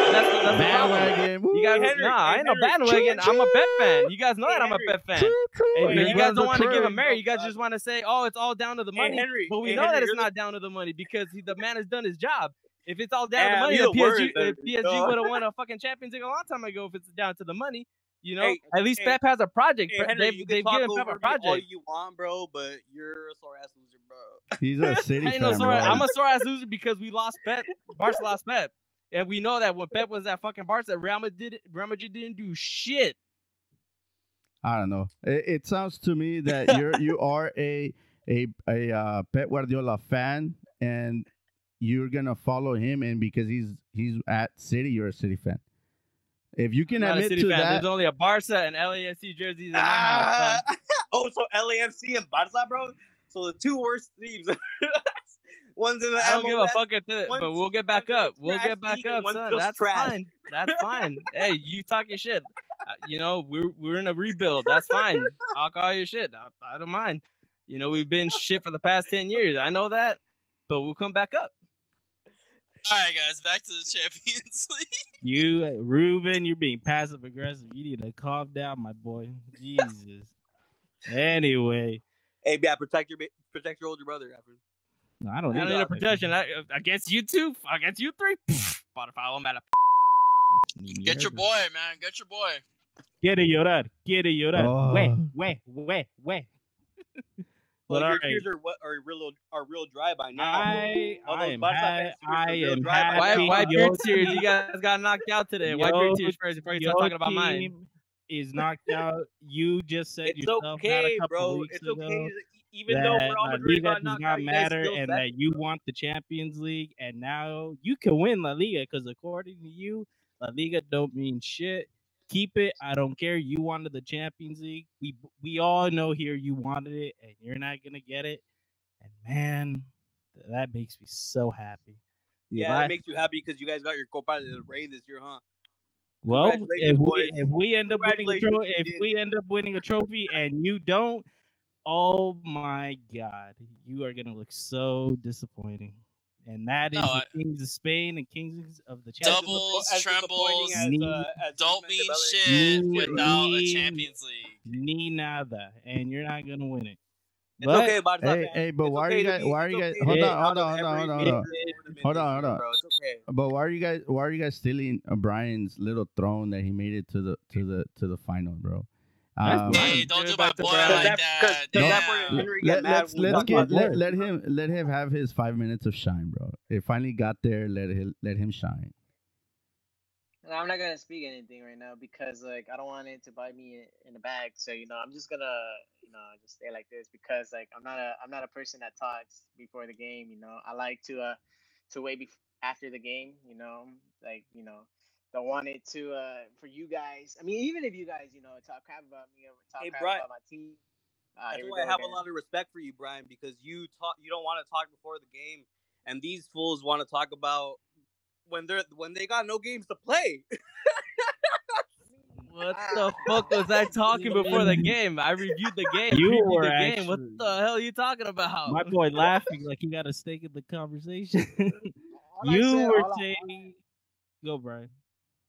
That's the, that's the problem. Bandwagon. You guys, Henry, nah, I ain't no Henry, bandwagon. I'm a Bet fan. You guys know that I'm a Henry. Bet fan. True, true. Hey, you guys don't want to give Trey. him merit. You guys just want to say, "Oh, it's all down to the Hey, money." Henry, But we hey, know Henry, that it's you're the- not down to the money because he, the man has done his job. If it's all down to the money, the PSG, if PSG would have won a fucking Champions League a long time ago. If it's down to the money, you know, Hey, at least hey, Pep has a project. Hey, Henry, they've you they've given Pep a me all project. you want, bro, but you're a sore ass loser, bro. He's a City I ain't no fan, sore. bro. I'm a sore ass loser because we lost Pep. Barca lost Pep, and we know that when Pep was at fucking Barca, Real Madrid, Real Madrid didn't do shit. I don't know. It, it sounds to me that you're you are a a a uh, Pep Guardiola fan, and you're gonna follow him, and because he's he's at City, you're a City fan. If you can I'm admit to fan. that, There's only a Barca and LAFC jerseys in my house. Ah, oh, so LAFC and Barca, bro. So the two worst teams. One's in the I don't give a fuck at this, but we'll get back up. We'll get back up, son. That's trash. fine. That's fine. hey, you talk your shit. Uh, you know, we're we're in a rebuild. That's fine. I'll call your shit. I, I don't mind. You know, we've been shit for the past ten years. I know that, but we'll come back up. All right, guys, back to the Champions League. You, uh, Ruben, you're being passive aggressive. You need to calm down, my boy. Jesus. Anyway, Hey, yeah, protect your protect your older brother, Alfred. No, I don't I need don't need a protection I, uh, against you two, against you three. Spotify, I'm at a. Get your boy, man. Get your boy. Quiere llorar. Quiere llorar. Weh, Oh. weh, weh, weh. Well, But your alright. tears are what are real are real dry by now. I, All I those am, Barca ha- fans tears I are real am dry by Wipe, now. happy. wipe Yo- your tears. You guys got knocked out today. Wipe your Yo- tears first before you your start talking about mine. team Is knocked out. You just said It's yourself that okay, a couple bro. weeks It's ago okay. That Even though that Real La Madrid Liga does not out, you guys matter and that you want the Champions League, and now you can win La Liga because according to you, La Liga don't mean shit. Keep it. I don't care. You wanted the Champions League. We we all know here you wanted it, and you're not gonna get it. And man, that makes me so happy. Yeah, last- it makes you happy because you guys got your Copa del Rey this year, huh? Well, if we, if we end up winning a trophy, if we end up winning a trophy and you don't, oh my god, you are gonna look so disappointing. And that is No, the I- kings of Spain and kings of the As Champions. Double- disappo- as trembles, as, knee- uh, as Don't mean shit Knee- without a Champions League. Ni nada, and you're not gonna win it. It's But okay, Barca Hey, hey, but It's why are you guys- why are you guys- okay to hold on, hold on, hold on, hold on, hold on. Hold on, hold on. bro. It's but why are you guys why are you guys stealing Brian's little throne that he made it to the to the to the final, bro? That's Um. Hey, don't do my boy like That- that. 'cause- 'cause Yeah. Let, let's let's get let, let him let him have his five minutes of shine, bro. It finally got there. Let him let him shine. I'm not gonna speak anything right now because like I don't want it to bite me in the back. So you know I'm just gonna you know just stay like this because like I'm not a I'm not a person that talks before the game. You know I like to uh to wait bef- after the game. You know like you know don't want it to uh for you guys. I mean even if you guys you know talk crap about me or talk Hey, crap Brian, about my team. Uh, That's why I have again. a lot of respect for you, Brian, because you talk. You don't want to talk before the game, and these fools want to talk about when they're when they got no games to play. What the fuck was I talking before the game? I reviewed the game. You previewed were the game. What the hell are you talking about? My boy laughing like he got a stake in the conversation. You said- were all I- saying, "Go, Brian."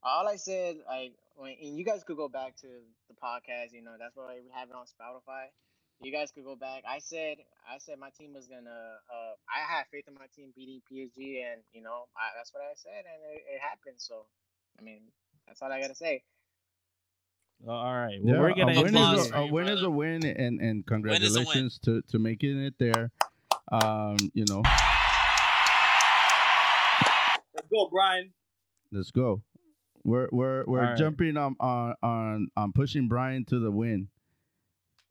All I said, like, when, and you guys could go back to the podcast. You know, that's why we have it on Spotify. You guys could go back. I said I said my team was gonna. Uh, I had faith in my team beating PSG, and you know I, that's what I said, and it, it happened. So, I mean, that's all I gotta say. All right. Well, Yeah, we're gonna a win, end Applause is a, a you, win is a win, and and win. congratulations to to making it there. Um, you know, Let's go, Brian. let's go. We're we're we're All right. jumping on on on on pushing Brian to the win.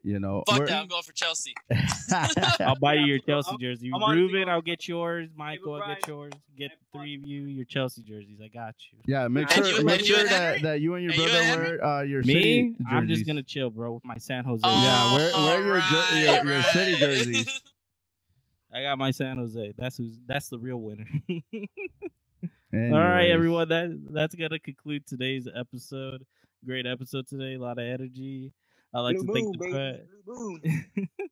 You know, Fuck we're- that, I'm going for Chelsea. I'll buy you your Chelsea jersey. I'm honestly Ruben, I'll get yours. Michael, I'll get yours. Get three of you your Chelsea jerseys. I got you. yeah, make And sure you- make and you sure that, that you and your And brother and Henry? wear uh, your Me, city I'm just gonna chill, bro, with my San Jose. Yeah, wear- wear your jer- Alright, your- your city jerseys. I got my San Jose. That's who's that's the real winner. Anyways. All right, everyone. That that's gonna conclude today's episode. Great episode today. A lot of energy. I like Blue to thank moon, the baby. pa-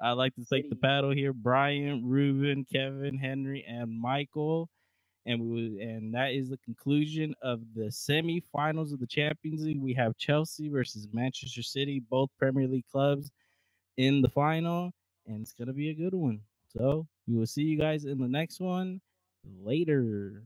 I like to thank the paddle here, Brian, Ruben, Kevin, Henry, and Michael. And we will- and that is the conclusion of the semifinals of the Champions League. We have Chelsea versus Manchester City, both Premier League clubs in the final, and it's gonna be a good one. So we will see you guys in the next one. Later.